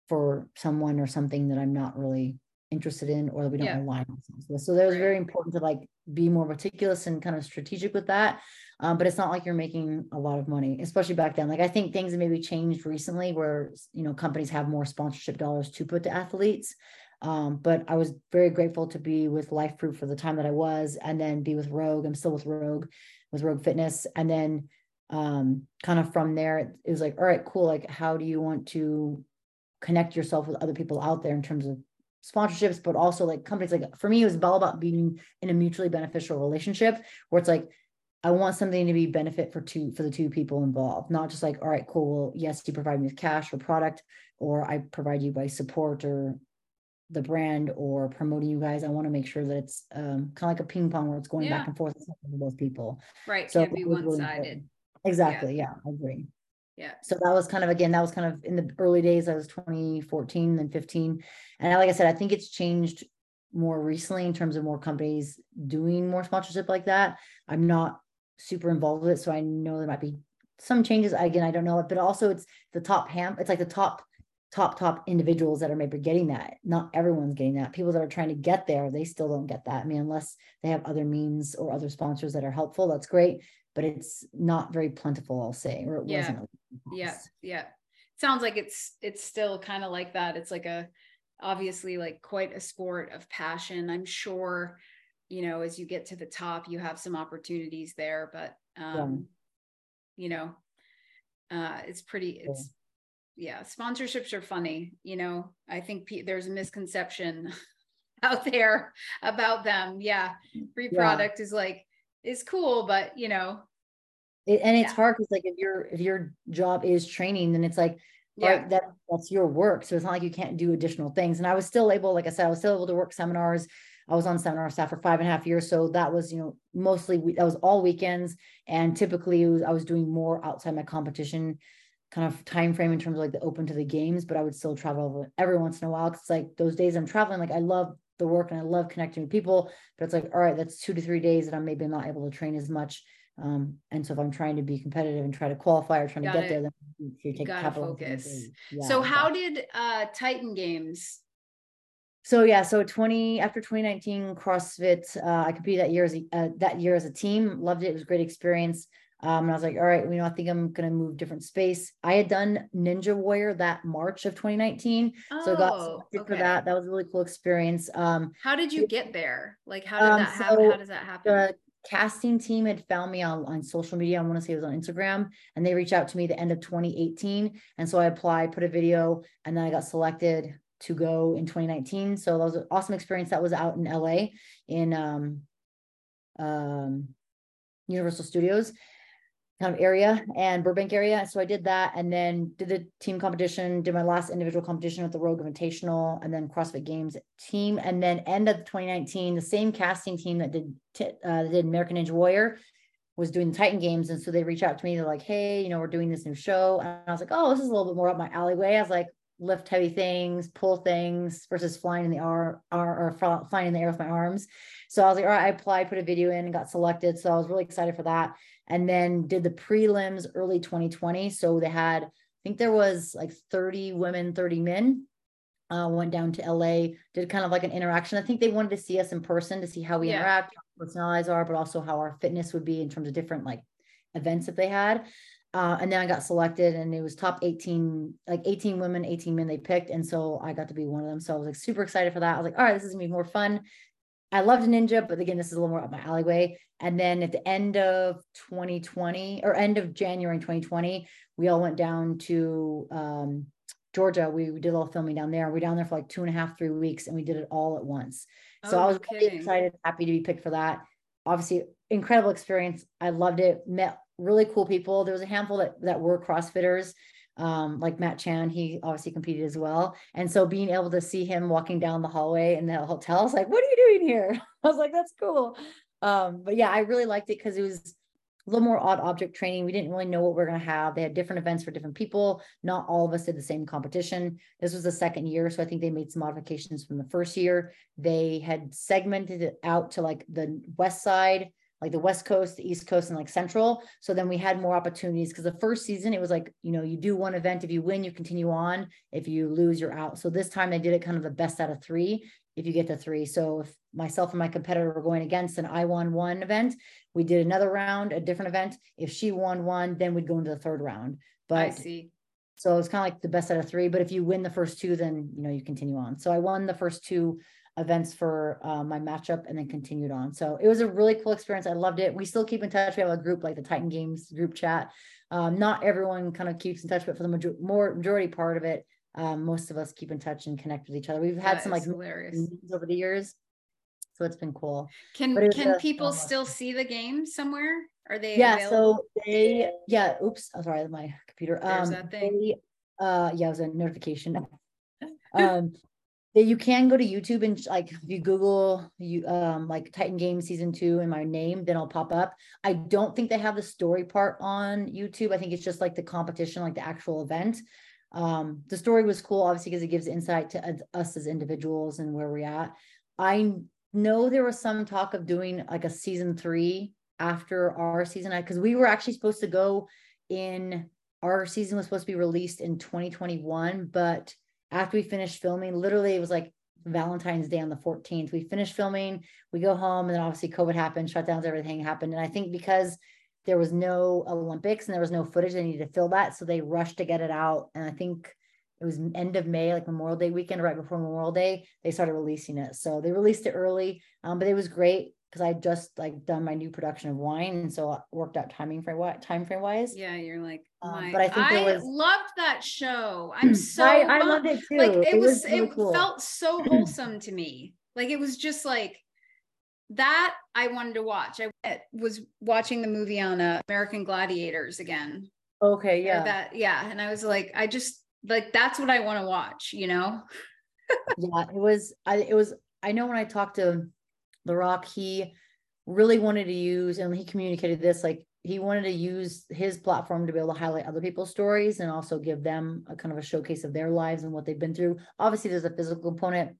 for someone or something that I'm not really interested in or that we don't yeah. align ourselves with. So that was right. very important to like be more meticulous and kind of strategic with that. Um, but it's not like you're making a lot of money, especially back then. Like I think things have maybe changed recently where you know companies have more sponsorship dollars to put to athletes. Um, but I was very grateful to be with Life Proof for the time that I was, and then be with Rogue. I'm still with Rogue, with Rogue Fitness, and then um, kind of from there, it was like, all right, cool. Like, how do you want to connect yourself with other people out there in terms of sponsorships, but also like companies like for me, it was all about being in a mutually beneficial relationship where it's like, I want something to be benefit for two for the two people involved, not just like, all right, cool. Well, yes, you provide me with cash or product, or I provide you by support or the brand or promoting you guys. I want to make sure that it's um, kind of like a ping pong where it's going yeah. back and forth with both people. Right. So can't be one sided. Really exactly. Yeah. yeah, I agree. Yeah. So that was kind of again, that was kind of in the early days. I was 2014 and 15. And like I said, I think it's changed more recently in terms of more companies doing more sponsorship like that. I'm not super involved with it. So I know there might be some changes. Again, I don't know it, but also it's the top ham, it's like the top, top, top individuals that are maybe getting that. Not everyone's getting that. People that are trying to get there, they still don't get that. I mean, unless they have other means or other sponsors that are helpful, that's great but it's not very plentiful, I'll say, or it yeah. wasn't. Yeah, yeah. Sounds like it's it's still kind of like that. It's like a obviously like quite a sport of passion. I'm sure, you know, as you get to the top, you have some opportunities there, but um, yeah. you know, uh, it's pretty. It's yeah. yeah. Sponsorships are funny. You know, I think there's a misconception out there about them. Yeah. Free Yeah. product is like, is cool, but you know, It- and it's Yeah. hard because like if your if your job is training, then it's like yeah. right that that's your work. So it's not like you can't do additional things. And I was still able, like I said, I was still able to work seminars. I was on seminar staff for five and a half years. So that was, you know, mostly we- that was all weekends. And typically was, I was doing more outside my competition kind of time frame in terms of like the open to the games, but I would still travel every once in a while. Cause it's like those days I'm traveling, like I love the work and I love connecting with people, but it's like, all right, that's two to three days that I'm maybe not able to train as much. Um, and so if I'm trying to be competitive and try to qualify or trying Got to get it. there, then you take gotta capital. focus. days. so how did uh Titan Games? So yeah, so 20 after 2019 CrossFit, uh, I competed that year as a, uh, that year as a team. Loved it. It was a great experience. Um, and I was like, all right, you know, I think I'm gonna move different space. I had done Ninja Warrior that March of 2019, so I got Oh, selected for that. That was a really cool experience. Um, How did you get there? Like, how did Um, that happen? so How does that happen? the casting team had found me on, on social media. I want to say it was on Instagram, and they reached out to me the end of 2018. And so I applied, put a video, and then I got selected to go in 2019. So that was an awesome experience. That was out in LA in um, um, Universal Studios kind of area and Burbank area. So I did that and then did the team competition, did my last individual competition with the Rogue Invitational and then CrossFit Games team. And then end of 2019, the same casting team that did uh, did American Ninja Warrior was doing the Titan Games. And so they reached out to me. They're like, hey, you know, we're doing this new show. And I was like, oh, this is a little bit more up my alleyway. I was like, lift heavy things, pull things versus flying in the air or, flying in the air with my arms. So I was like, all right, I applied, put a video in and got selected. So I was really excited for that. And then did the prelims early 2020. So they had, I think there was like 30 women, 30 men. Uh, went down to LA, did kind of like an interaction. I think they wanted to see us in person to see how we Yeah. interact, how our personalities are, but also how our fitness would be in terms of different like events that they had. Uh, and then I got selected and it was top 18, like 18 women, 18 men they picked. And so I got to be one of them. So I was like super excited for that. I was like, all right, this is gonna be more fun. I loved Ninja, but again, this is a little more up my alleyway. And then at the end of 2020 or end of January 2020, we all went down to um, Georgia. We, we did all filming down there. We were down there for like two and a half, three weeks, and we did it all at once. So Oh, I was really excited, happy to be picked for that. Obviously, incredible experience. I loved it. Met really cool people. There was a handful that that were CrossFitters, um, like Matt Chan. He obviously competed as well. And so being able to see him walking down the hallway in the hotel, was like, "What are you doing here?" I was like, "That's cool." Um, but yeah, I really liked it because it was a little more odd object training. We didn't really know what we are going to have. They had different events for different people. Not all of us did the same competition. This was the second year. So I think they made some modifications from the first year. They had segmented it out to like the west side, like the west coast, the east coast, and like central. So then we had more opportunities because the first season it was like, you know, you do one event. If you win, you continue on. If you lose, you're out. So this time they did it kind of the best out of three if you get the three. So if myself and my competitor were going against and I won one event, we did another round, a different event. If she won one, then we'd go into the third round. But I see. so it's kind of like the best out of three. But if you win the first two, then you know you continue on. So I won the first two events for uh, my matchup and then continued on. So it was a really cool experience. I loved it. We still keep in touch. We have a group like the Titan Games group chat. Um, not everyone kind of keeps in touch, but for the major- more majority part of it, um, most of us keep in touch and connect with each other. We've had That some like hilarious. over the years, so it's been cool. Can but it was can people still see the game somewhere? Are they yeah available? so they yeah oops i'm sorry my computer There's um that thing. they, uh yeah it was a notification um you can go to youtube and like if you google you um like titan games season two and my name then i'll pop up. I don't think they have the story part on youtube. I think it's just like the competition like the actual event. Um the story was cool obviously because it gives insight to us- us as individuals and where we're at. I know there was some talk of doing like a season three after our season because we were actually supposed to go in our season was supposed to be released in 2021 but after we finished filming literally it was like valentine's day on the 14th we finished filming we go home and then obviously covid happened shutdowns everything happened. And i think because there was no olympics and there was no footage they needed to fill that so they rushed to get it out. And i think it was end of may like memorial day weekend right before memorial day they started releasing it. So they released it early um, but it was great because I just like done my new production of wine, and so it worked out timing frame what time frame wise. Yeah, you're like, Um, but I think there was- loved that show. I'm so I, I loved it too. like it, was, really it cool. felt so wholesome to me. Like it was just like that I wanted to watch. I was watching the movie on uh, American Gladiators again. Okay, yeah. That yeah, and I was like I just like that's what I want to watch, you know. yeah, it was I it was I know when I talked to The Rock, he really wanted to use and he communicated this like he wanted to use his platform to be able to highlight other people's stories and also give them a kind of a showcase of their lives and what they've been through. Obviously, there's a physical component.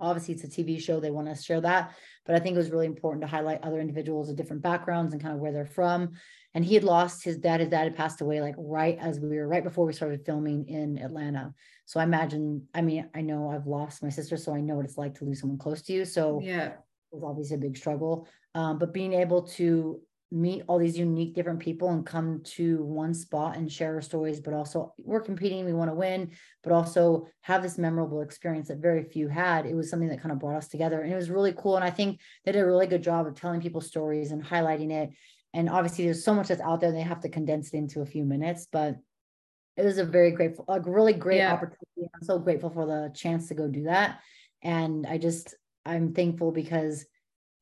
Obviously, it's a TV show. They want to share that. But I think it was really important to highlight other individuals of different backgrounds and kind of where they're from. And he had lost his dad. His dad had passed away like right as we were right before we started filming in Atlanta. So I imagine, I mean, I know I've lost my sister, so I know what it's like to lose someone close to you. So yeah, was obviously a big struggle. Um, but being able to meet all these unique different people and come to one spot and share our stories but also we're competing we want to win but also have this memorable experience that very few had it was something that kind of brought us together and it was really cool and i think they did a really good job of telling people stories and highlighting it and obviously there's so much that's out there they have to condense it into a few minutes but it was a very grateful a really great yeah. opportunity i'm so grateful for the chance to go do that and i just i'm thankful because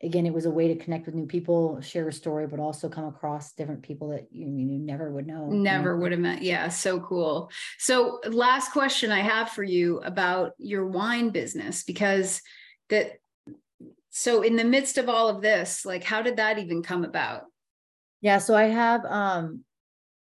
again, it was a way to connect with new people, share a story, but also come across different people that you, you never would know. Never you know? would have met. Yeah, so cool. So, last question I have for you about your wine business, because that, so in the midst of all of this, like, how did that even come about? Yeah, so I have, um,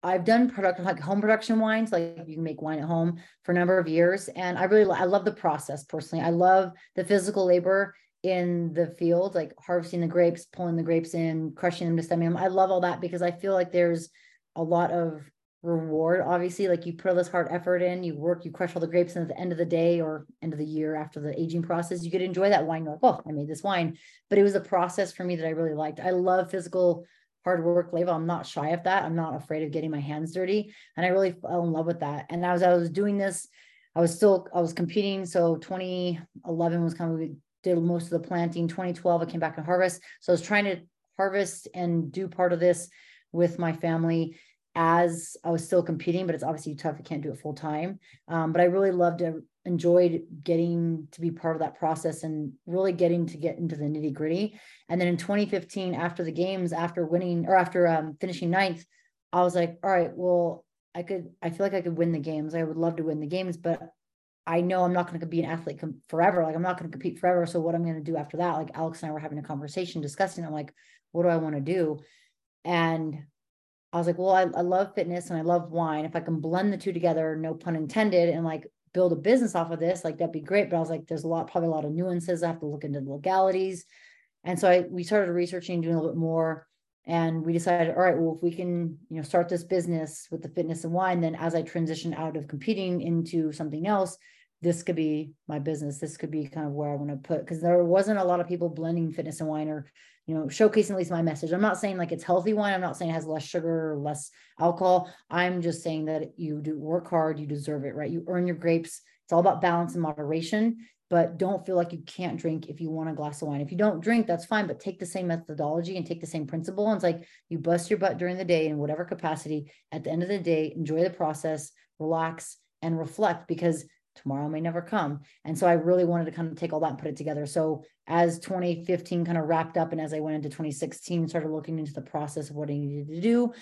I've done production like home production wines, like you can make wine at home for a number of years. And I really, I love the process personally. I love the physical labor in the field, like harvesting the grapes, pulling the grapes in, crushing them, stemming them. I love all that because I feel like there's a lot of reward. Obviously, like you put all this hard effort in, you work, you crush all the grapes, and at the end of the day or end of the year after the aging process, you get to enjoy that wine. You're like, oh, I made this wine. But it was a process for me that I really liked. I love physical hard work labor. I'm not shy of that. I'm not afraid of getting my hands dirty. And I really fell in love with that. And as I was doing this, I was still I was competing. So 2011 was kind of we did most of the planting. 2012, I came back and harvest. So I was trying to harvest and do part of this with my family as I was still competing, but it's obviously tough. I can't do it full time. Um, but I really loved it, enjoyed getting to be part of that process and really getting to get into the nitty gritty. And then in 2015, after the games, after winning or after um, finishing ninth, I was like, all right, well, I could, I feel like I could win the games. I would love to win the games, but I know I'm not going to be an athlete com- forever. Like I'm not going to compete forever. So what I'm going to do after that? Like Alex and I were having a conversation discussing. I'm like, what do I want to do? And I was like, well, I, I love fitness and I love wine. If I can blend the two together, no pun intended, and like build a business off of this, like that'd be great. But I was like, there's a lot, probably a lot of nuances. I have to look into the legalities. And so I we started researching, doing a little bit more and we decided all right well if we can you know start this business with the fitness and wine then as i transition out of competing into something else this could be my business this could be kind of where i want to put because there wasn't a lot of people blending fitness and wine or you know showcasing at least my message i'm not saying like it's healthy wine i'm not saying it has less sugar or less alcohol i'm just saying that you do work hard you deserve it right you earn your grapes it's all about balance and moderation but don't feel like you can't drink if you want a glass of wine. If you don't drink, that's fine, but take the same methodology and take the same principle. And it's like you bust your butt during the day in whatever capacity. At the end of the day, enjoy the process, relax, and reflect because tomorrow may never come. And so I really wanted to kind of take all that and put it together. So as 2015 kind of wrapped up and as I went into 2016, started looking into the process of what I needed to do.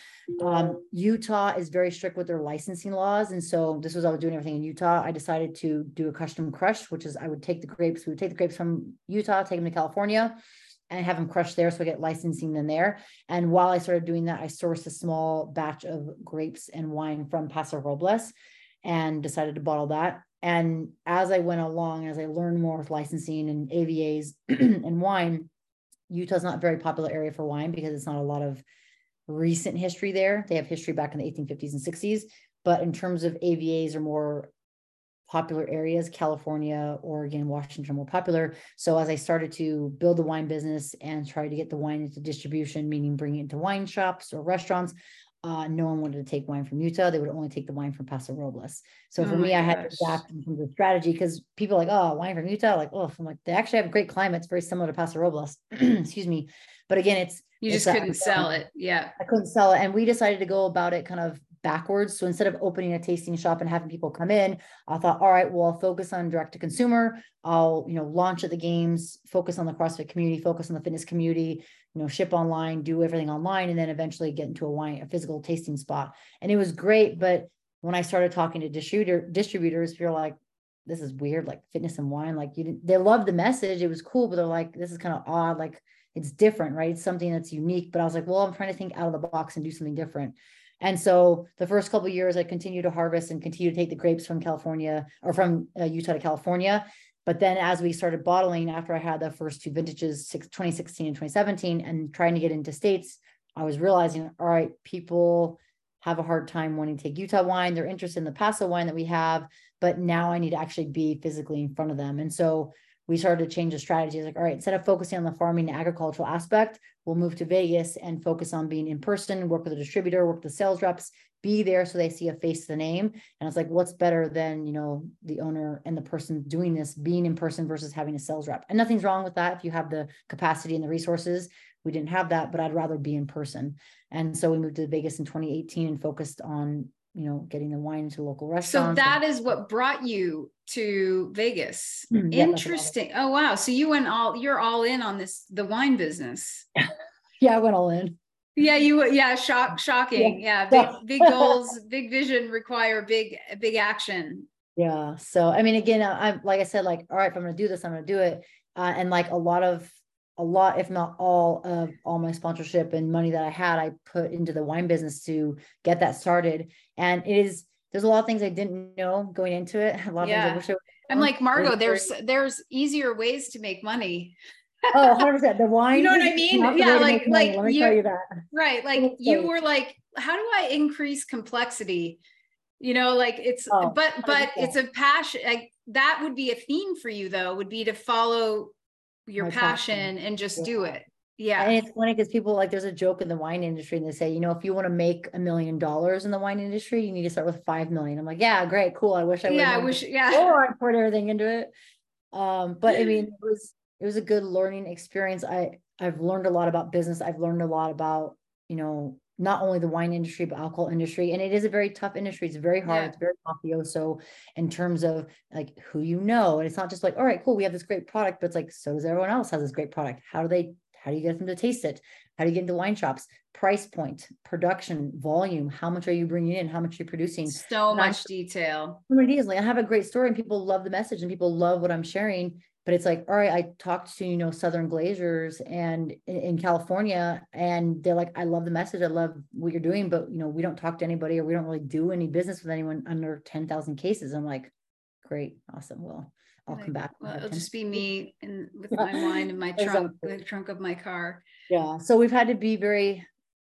Um, Utah is very strict with their licensing laws. And so this was, I was doing everything in Utah. I decided to do a custom crush, which is I would take the grapes, we would take the grapes from Utah, take them to California and have them crushed there. So I get licensing in there. And while I started doing that, I sourced a small batch of grapes and wine from Paso Robles and decided to bottle that and as I went along, as I learned more with licensing and AVAs and wine, Utah's not a very popular area for wine because it's not a lot of recent history there. They have history back in the 1850s and 60s. But in terms of AVAs or more popular areas, California, Oregon, Washington, are more popular. So as I started to build the wine business and try to get the wine into distribution, meaning bring it into wine shops or restaurants, uh, no one wanted to take wine from Utah. They would only take the wine from Paso Robles. So for oh me, I had to adapt in terms of strategy because people are like, oh, wine from Utah, like, oh, I'm like, they actually have great climates, very similar to Paso Robles. Excuse me. But again, it's you it's just couldn't sell it. Yeah. I couldn't sell it. And we decided to go about it kind of backwards. So instead of opening a tasting shop and having people come in, I thought, all right, well, I'll focus on direct to consumer. I'll, you know, launch at the games, focus on the CrossFit community, focus on the fitness community, you know, ship online, do everything online, and then eventually get into a wine, a physical tasting spot. And it was great. But when I started talking to distributor distributors, you're like, this is weird, like fitness and wine. Like you didn't, they loved the message. It was cool, but they're like, this is kind of odd. Like it's different, right? It's something that's unique. But I was like, well, I'm trying to think out of the box and do something different. And so the first couple years, I continued to harvest and continue to take the grapes from California or from uh, Utah to California. But then as we started bottling, after I had the first two vintages, 2016 and 2017, and trying to get into states, I was realizing, all right, people have a hard time wanting to take Utah wine. They're interested in the Paso wine that we have, but now I need to actually be physically in front of them. And so we started to change the strategy. Like, all right, instead of focusing on the farming and agricultural aspect, we'll move to Vegas and focus on being in person, work with a distributor, work with the sales reps, be there so they see a face to the name. And it's like, what's better than, you know, the owner and the person doing this being in person versus having a sales rep? And nothing's wrong with that if you have the capacity and the resources. We didn't have that, but I'd rather be in person. And so we moved to Vegas in 2018 and focused on you know, getting the wine to local restaurants. So that is what brought you to Vegas. Mm, yeah, Interesting. Oh wow. So you went all you're all in on this the wine business. yeah, I went all in. Yeah, you yeah, shock shocking. Yeah, yeah big big goals, big vision require big big action. Yeah. So I mean again, I'm like I said like all right, if I'm going to do this, I'm going to do it. Uh, and like a lot of a lot, if not all of all my sponsorship and money that I had, I put into the wine business to get that started. And it is, there's a lot of things I didn't know going into it. A lot yeah. of things I am like, Margaux. there's, there's easier ways to make money. oh, 100%. The wine. You know what I mean? Yeah. Like, like, Let me you, tell you that. Right. Like you were like, how do I increase complexity? You know, like it's, oh, but, but 100%. it's a passion. Like that would be a theme for you though, would be to follow your passion, passion, and just yeah. do it. Yeah. And it's funny because people like there's a joke in the wine industry and they say, you know, if you want to make a million dollars in the wine industry, you need to start with five million. I'm like, yeah, great, cool. I wish I would. Yeah, I wish, yeah. Or I poured everything into it. Um, but I mean, it was it was a good learning experience. I I've learned a lot about business. I've learned a lot about, you know, not only the wine industry but alcohol industry. And it is a very tough industry. It's very hard. Yeah. it's very mafioso in terms of like who you know. And it's not just like all right cool we have this great product but it's like so does everyone else has this great product. How do they how do you get them to taste it? How do you get into wine shops? Price point production volume how much are you bringing in? How much are you producing? So much detail. So many like i have a great story and people love the message and people love what i'm sharing but it's like all right i talked to you know Southern Glazer's and in, in, california and they're like i love the message i love what you're doing but you know we don't talk to anybody or we don't really do any business with anyone under 10,000 cases i'm like great awesome well i'll come back well, it'll just be me and with my wine in my trunk exactly. the trunk of my car yeah so we've had to be very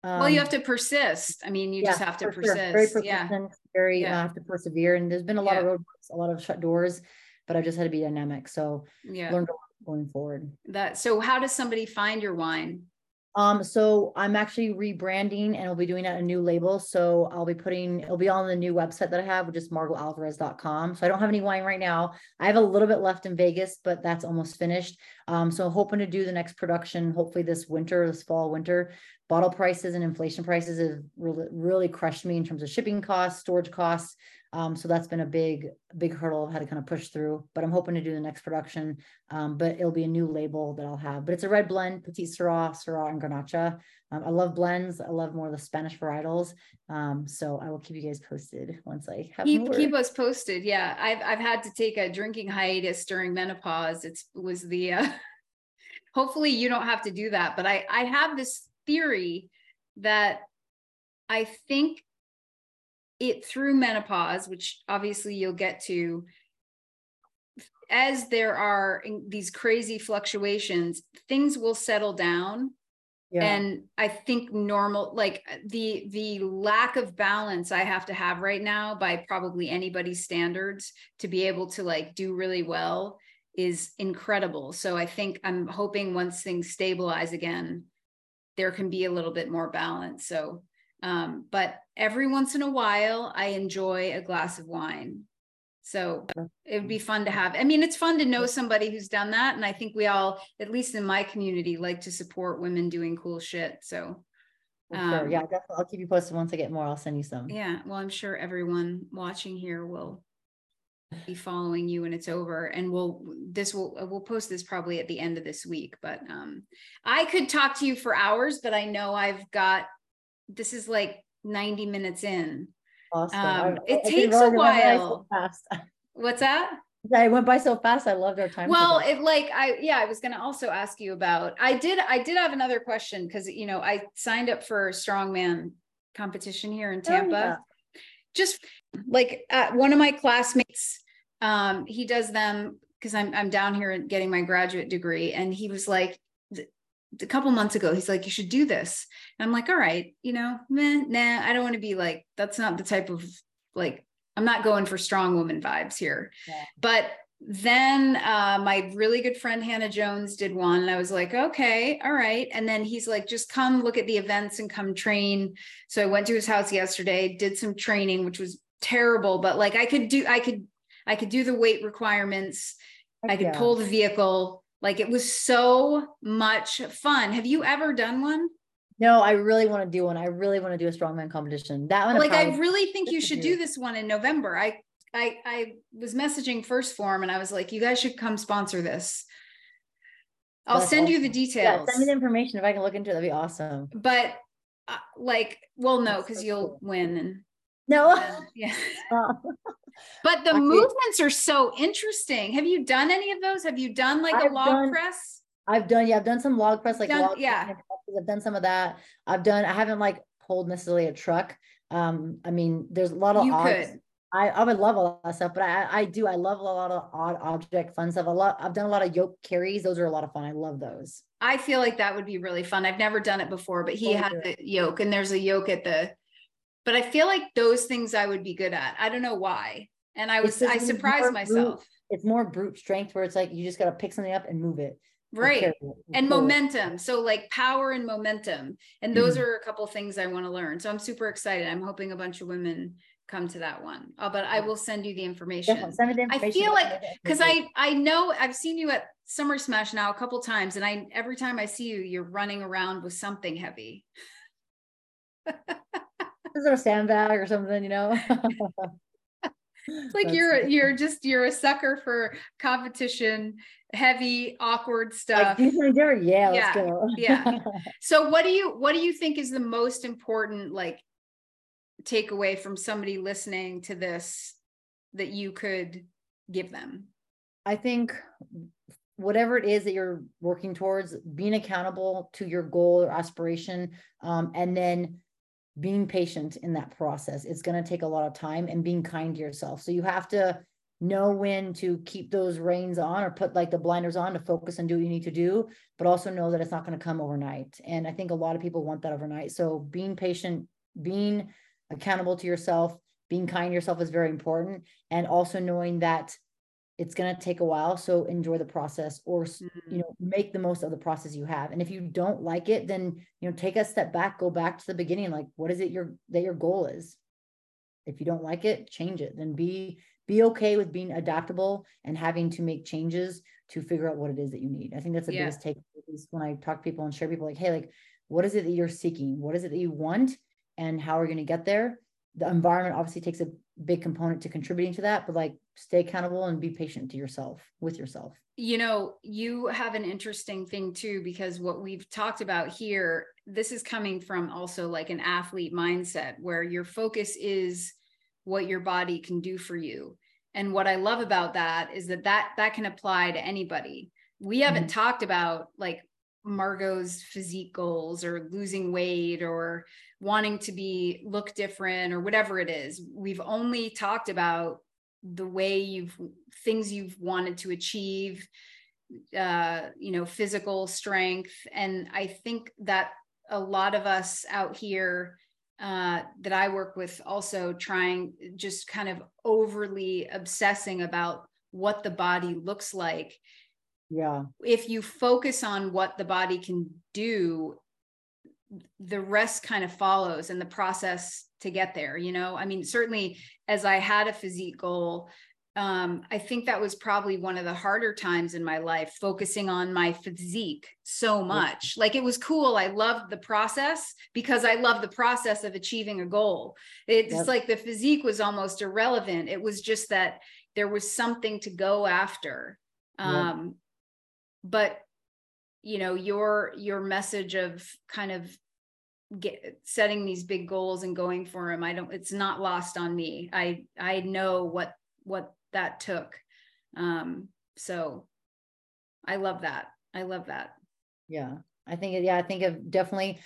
um, well you have to persist i mean you yeah, just have to persist sure. very persistent yeah. very yeah. Uh, have to persevere and there's been a lot yeah. of roadblocks a lot of shut doors but I just had to be dynamic. So yeah, learned going forward. That so how does somebody find your wine? Um, so I'm actually rebranding and I'll be doing a new label. So I'll be putting it'll be on the new website that I have, which is margauxalvarez.com. So I don't have any wine right now. I have a little bit left in Vegas, but that's almost finished. Um, so hoping to do the next production, hopefully this winter, this fall, winter. Bottle prices and inflation prices have really, really crushed me in terms of shipping costs, storage costs. Um, so that's been a big, big hurdle I've had to kind of push through, but I'm hoping to do the next production. Um, but it'll be a new label that I'll have, but it's a red blend, Petite Sirah, Syrah and Garnacha. Um, I love blends. I love more of the Spanish varietals. Um, so I will keep you guys posted once I have keep, more. keep us posted. Yeah. I've, I've had to take a drinking hiatus during menopause. It's was the, uh, hopefully you don't have to do that, but I, I have this theory that I think it through menopause, which obviously you'll get to, as there are these crazy fluctuations, things will settle down. Yeah. And I think normal, like the the lack of balance I have to have right now by probably anybody's standards to be able to like do really well is incredible. So I think I'm hoping once things stabilize again, there can be a little bit more balance. So um, but every once in a while, I enjoy a glass of wine. So it would be fun to have. I mean, it's fun to know somebody who's done that. And I think we all, at least in my community, like to support women doing cool shit. So For sure. Um, Yeah, definitely. I'll keep you posted once I get more. I'll send you some. Yeah, well, I'm sure everyone watching here will be following you when it's over and we'll this will we'll post this probably at the end of this week but um I could talk to you for hours but I know I've got this is like 90 minutes in. Awesome. Um, it I takes a so while. fast. What's that? Yeah, it went by so fast. I loved our time. Well, it like I yeah, I was going to also ask you about. I did I did have another question cuz you know, I signed up for a strongman competition here in Oh, Tampa. yeah. Just like uh, one of my classmates um he does them cuz I'm I'm down here getting my graduate degree and he was like a couple months ago he's like you should do this. And I'm like, "All right, you know, meh, nah, I don't want to be like that's not the type of like I'm not going for strong woman vibes here." Yeah. But then uh, my really good friend Hannah Jones did one, and I was like, okay, all right. And then he's like, just come look at the events and come train. So I went to his house yesterday, did some training, which was terrible, but like I could do, I could, I could do the weight requirements. I could Yeah. pull the vehicle. Like it was so much fun. Have you ever done one? No, I really want to do one. I really want to do a strongman competition. That one, like I really think you should do this one in November. I I I was messaging 1st Phorm and I was like, you guys should come sponsor this. I'll That's send you the awesome. Yeah, details. send me the information if I can look into it. That'd be awesome. but uh, like, well, no, because so you'll cool. win and No, and- yeah. But the I- movements are so interesting. Have you done any of those? Have you done like a I've log done- press? I've done, yeah, I've done some log press, like Done- log yeah. I've done some of that. I've done, I haven't like pulled necessarily a truck. Um, I mean, there's a lot of You odds. could. I, I would love all that stuff, but I, I do. I love a lot of odd object fun stuff. A lot. I've done a lot of yoke carries. Those are a lot of fun. I love those. I feel like that would be really fun. I've never done it before, but he Oh, had the yoke and there's a yoke at the, but I feel like those things I would be good at. I don't know why. And I was, I surprised brute- myself. It's more brute strength where it's like you just got to pick something up and move it. Right. it. And Cool. momentum. So like power and momentum. And those Mhm. are a couple things I want to learn. So I'm super excited. I'm hoping a bunch of women come to that one. Uh, but I will send you the information. Definitely. Send me the I information. feel I'll like- because. I I know I've seen you at Summer Smash now a couple times, and I every time I see you, you're running around with something heavy. Is it a sandbag or something? You know. It's like That's you're funny. you're just you're a sucker for competition, heavy, awkward stuff. different. Yeah, Yeah, let's go. yeah. so what do you what do you think is the most important like takeaway from somebody listening to this that you could give them? I think whatever it is that you're working towards, being accountable to your goal or aspiration, um, and then being patient in that process. It's going to take a lot of time and being kind to yourself. So you have to know when to keep those reins on or put like the blinders on to focus and do what you need to do, but also know that it's not going to come overnight. And I think a lot of people want that overnight. So being patient, being accountable to yourself, being kind to yourself is very important. And also knowing that it's going to take a while so enjoy the process or you mm. know make the most of the process you have and if you don't like it then you know take a step back go back to the beginning like what is it your that your goal is? If you don't like it change it then be be okay with being adaptable and having to make changes to figure out what it is that you need. I think that's the Yeah. biggest take is when i talk to people and share people like hey like what is it that you're seeking? What is it that you want? And how are you going to get there? The environment obviously takes a big component to contributing to that but like stay accountable and be patient to yourself with yourself you know, you have an interesting thing too, because what we've talked about here, this is coming from also like an athlete mindset where your focus is what your body can do for you. And what I love about that is that that, that can apply to anybody. We mm-hmm. haven't talked about like Margaux's physique goals or losing weight or wanting to be look different or whatever it is. We've only talked about the way you've things you've wanted to achieve uh you know physical strength. And i think that a lot of us out here uh that i work with also trying just kind of overly obsessing about what the body looks like. Yeah. If you focus on what the body can do the rest kind of follows and the process to get there you know i mean certainly as i had a physique goal um, I think that was probably one of the harder times in my life, focusing on my physique so much. Like it was cool. I loved the process because I love the process of achieving a goal. It's yep. like the physique was almost irrelevant. It was just that there was something to go after. Um, yep. But you know, your your message of kind of get setting these big goals and going for them i don't it's not lost on me. I i know what what that took. Um so i love that. I love that. Yeah. I think yeah i think of definitely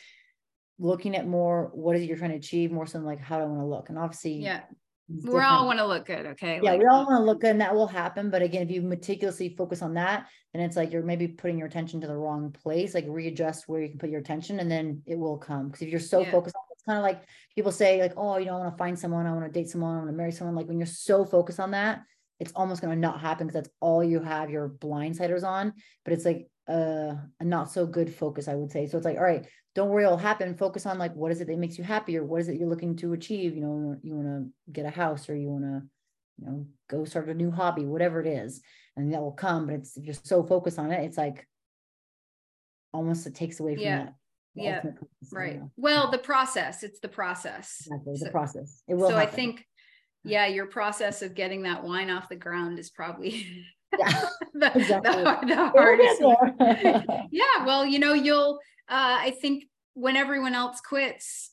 looking at more what is it you're trying to achieve more something like how do i want to look? And obviously yeah we all want to look good okay? Yeah like, we all want to look good and that will happen but again if you meticulously focus on that then it's like you're maybe putting your attention to the wrong place like readjust where you can put your attention and then it will come. Because if you're so yeah. focused on it, it's kind of like people say like oh you know i want to find someone i want to date someone i want to marry someone like when you're so focused on that it's almost going to not happen because that's all you have your blindsiders on but it's like uh, a not so good focus i would say. So it's like all right don't worry it'll happen. Focus on like what is it that makes you happy or what is it you're looking to achieve? You know you want to get a house or you want to you know go start a new hobby whatever it is and that will come but it's if you're so focused on it it's like almost it takes away from yeah. that yeah. right. well the process it's the process. Exactly so, the process. It will so happen. i think yeah. your process of getting that wine off the ground is probably yeah, the, exactly. the, the hardest. yeah well you know you'll uh, i think when everyone else quits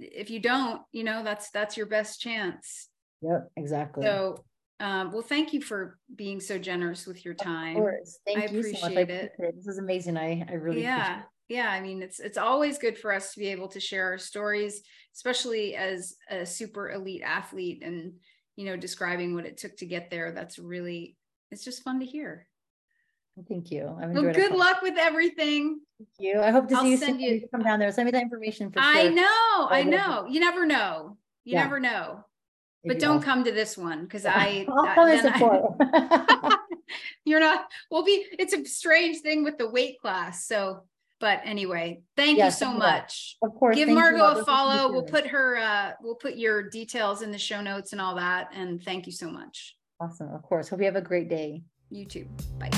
if you don't you know that's that's your best chance. Yep exactly. So um, well thank you for being so generous with your time. of course. thank I you appreciate so much. I appreciate it. it. This is amazing. I i really yeah. Yeah i mean it's it's always good for us to be able to share our stories especially as a super elite athlete and you know describing what it took to get there. That's really it's just fun to hear thank you I've well good luck with everything thank you i hope to I'll see you send you come down there send me that information for sure. i know i know you never know you yeah. never know but don't come to this one because I, I you're not we'll be it's a strange thing with the weight class so but anyway, thank yes, you so much. Of course. Give Margaux a follow. We'll put her, uh, we'll put your details in the show notes and all that. And thank you so much. Awesome. Of course. Hope you have a great day. You too. Bye.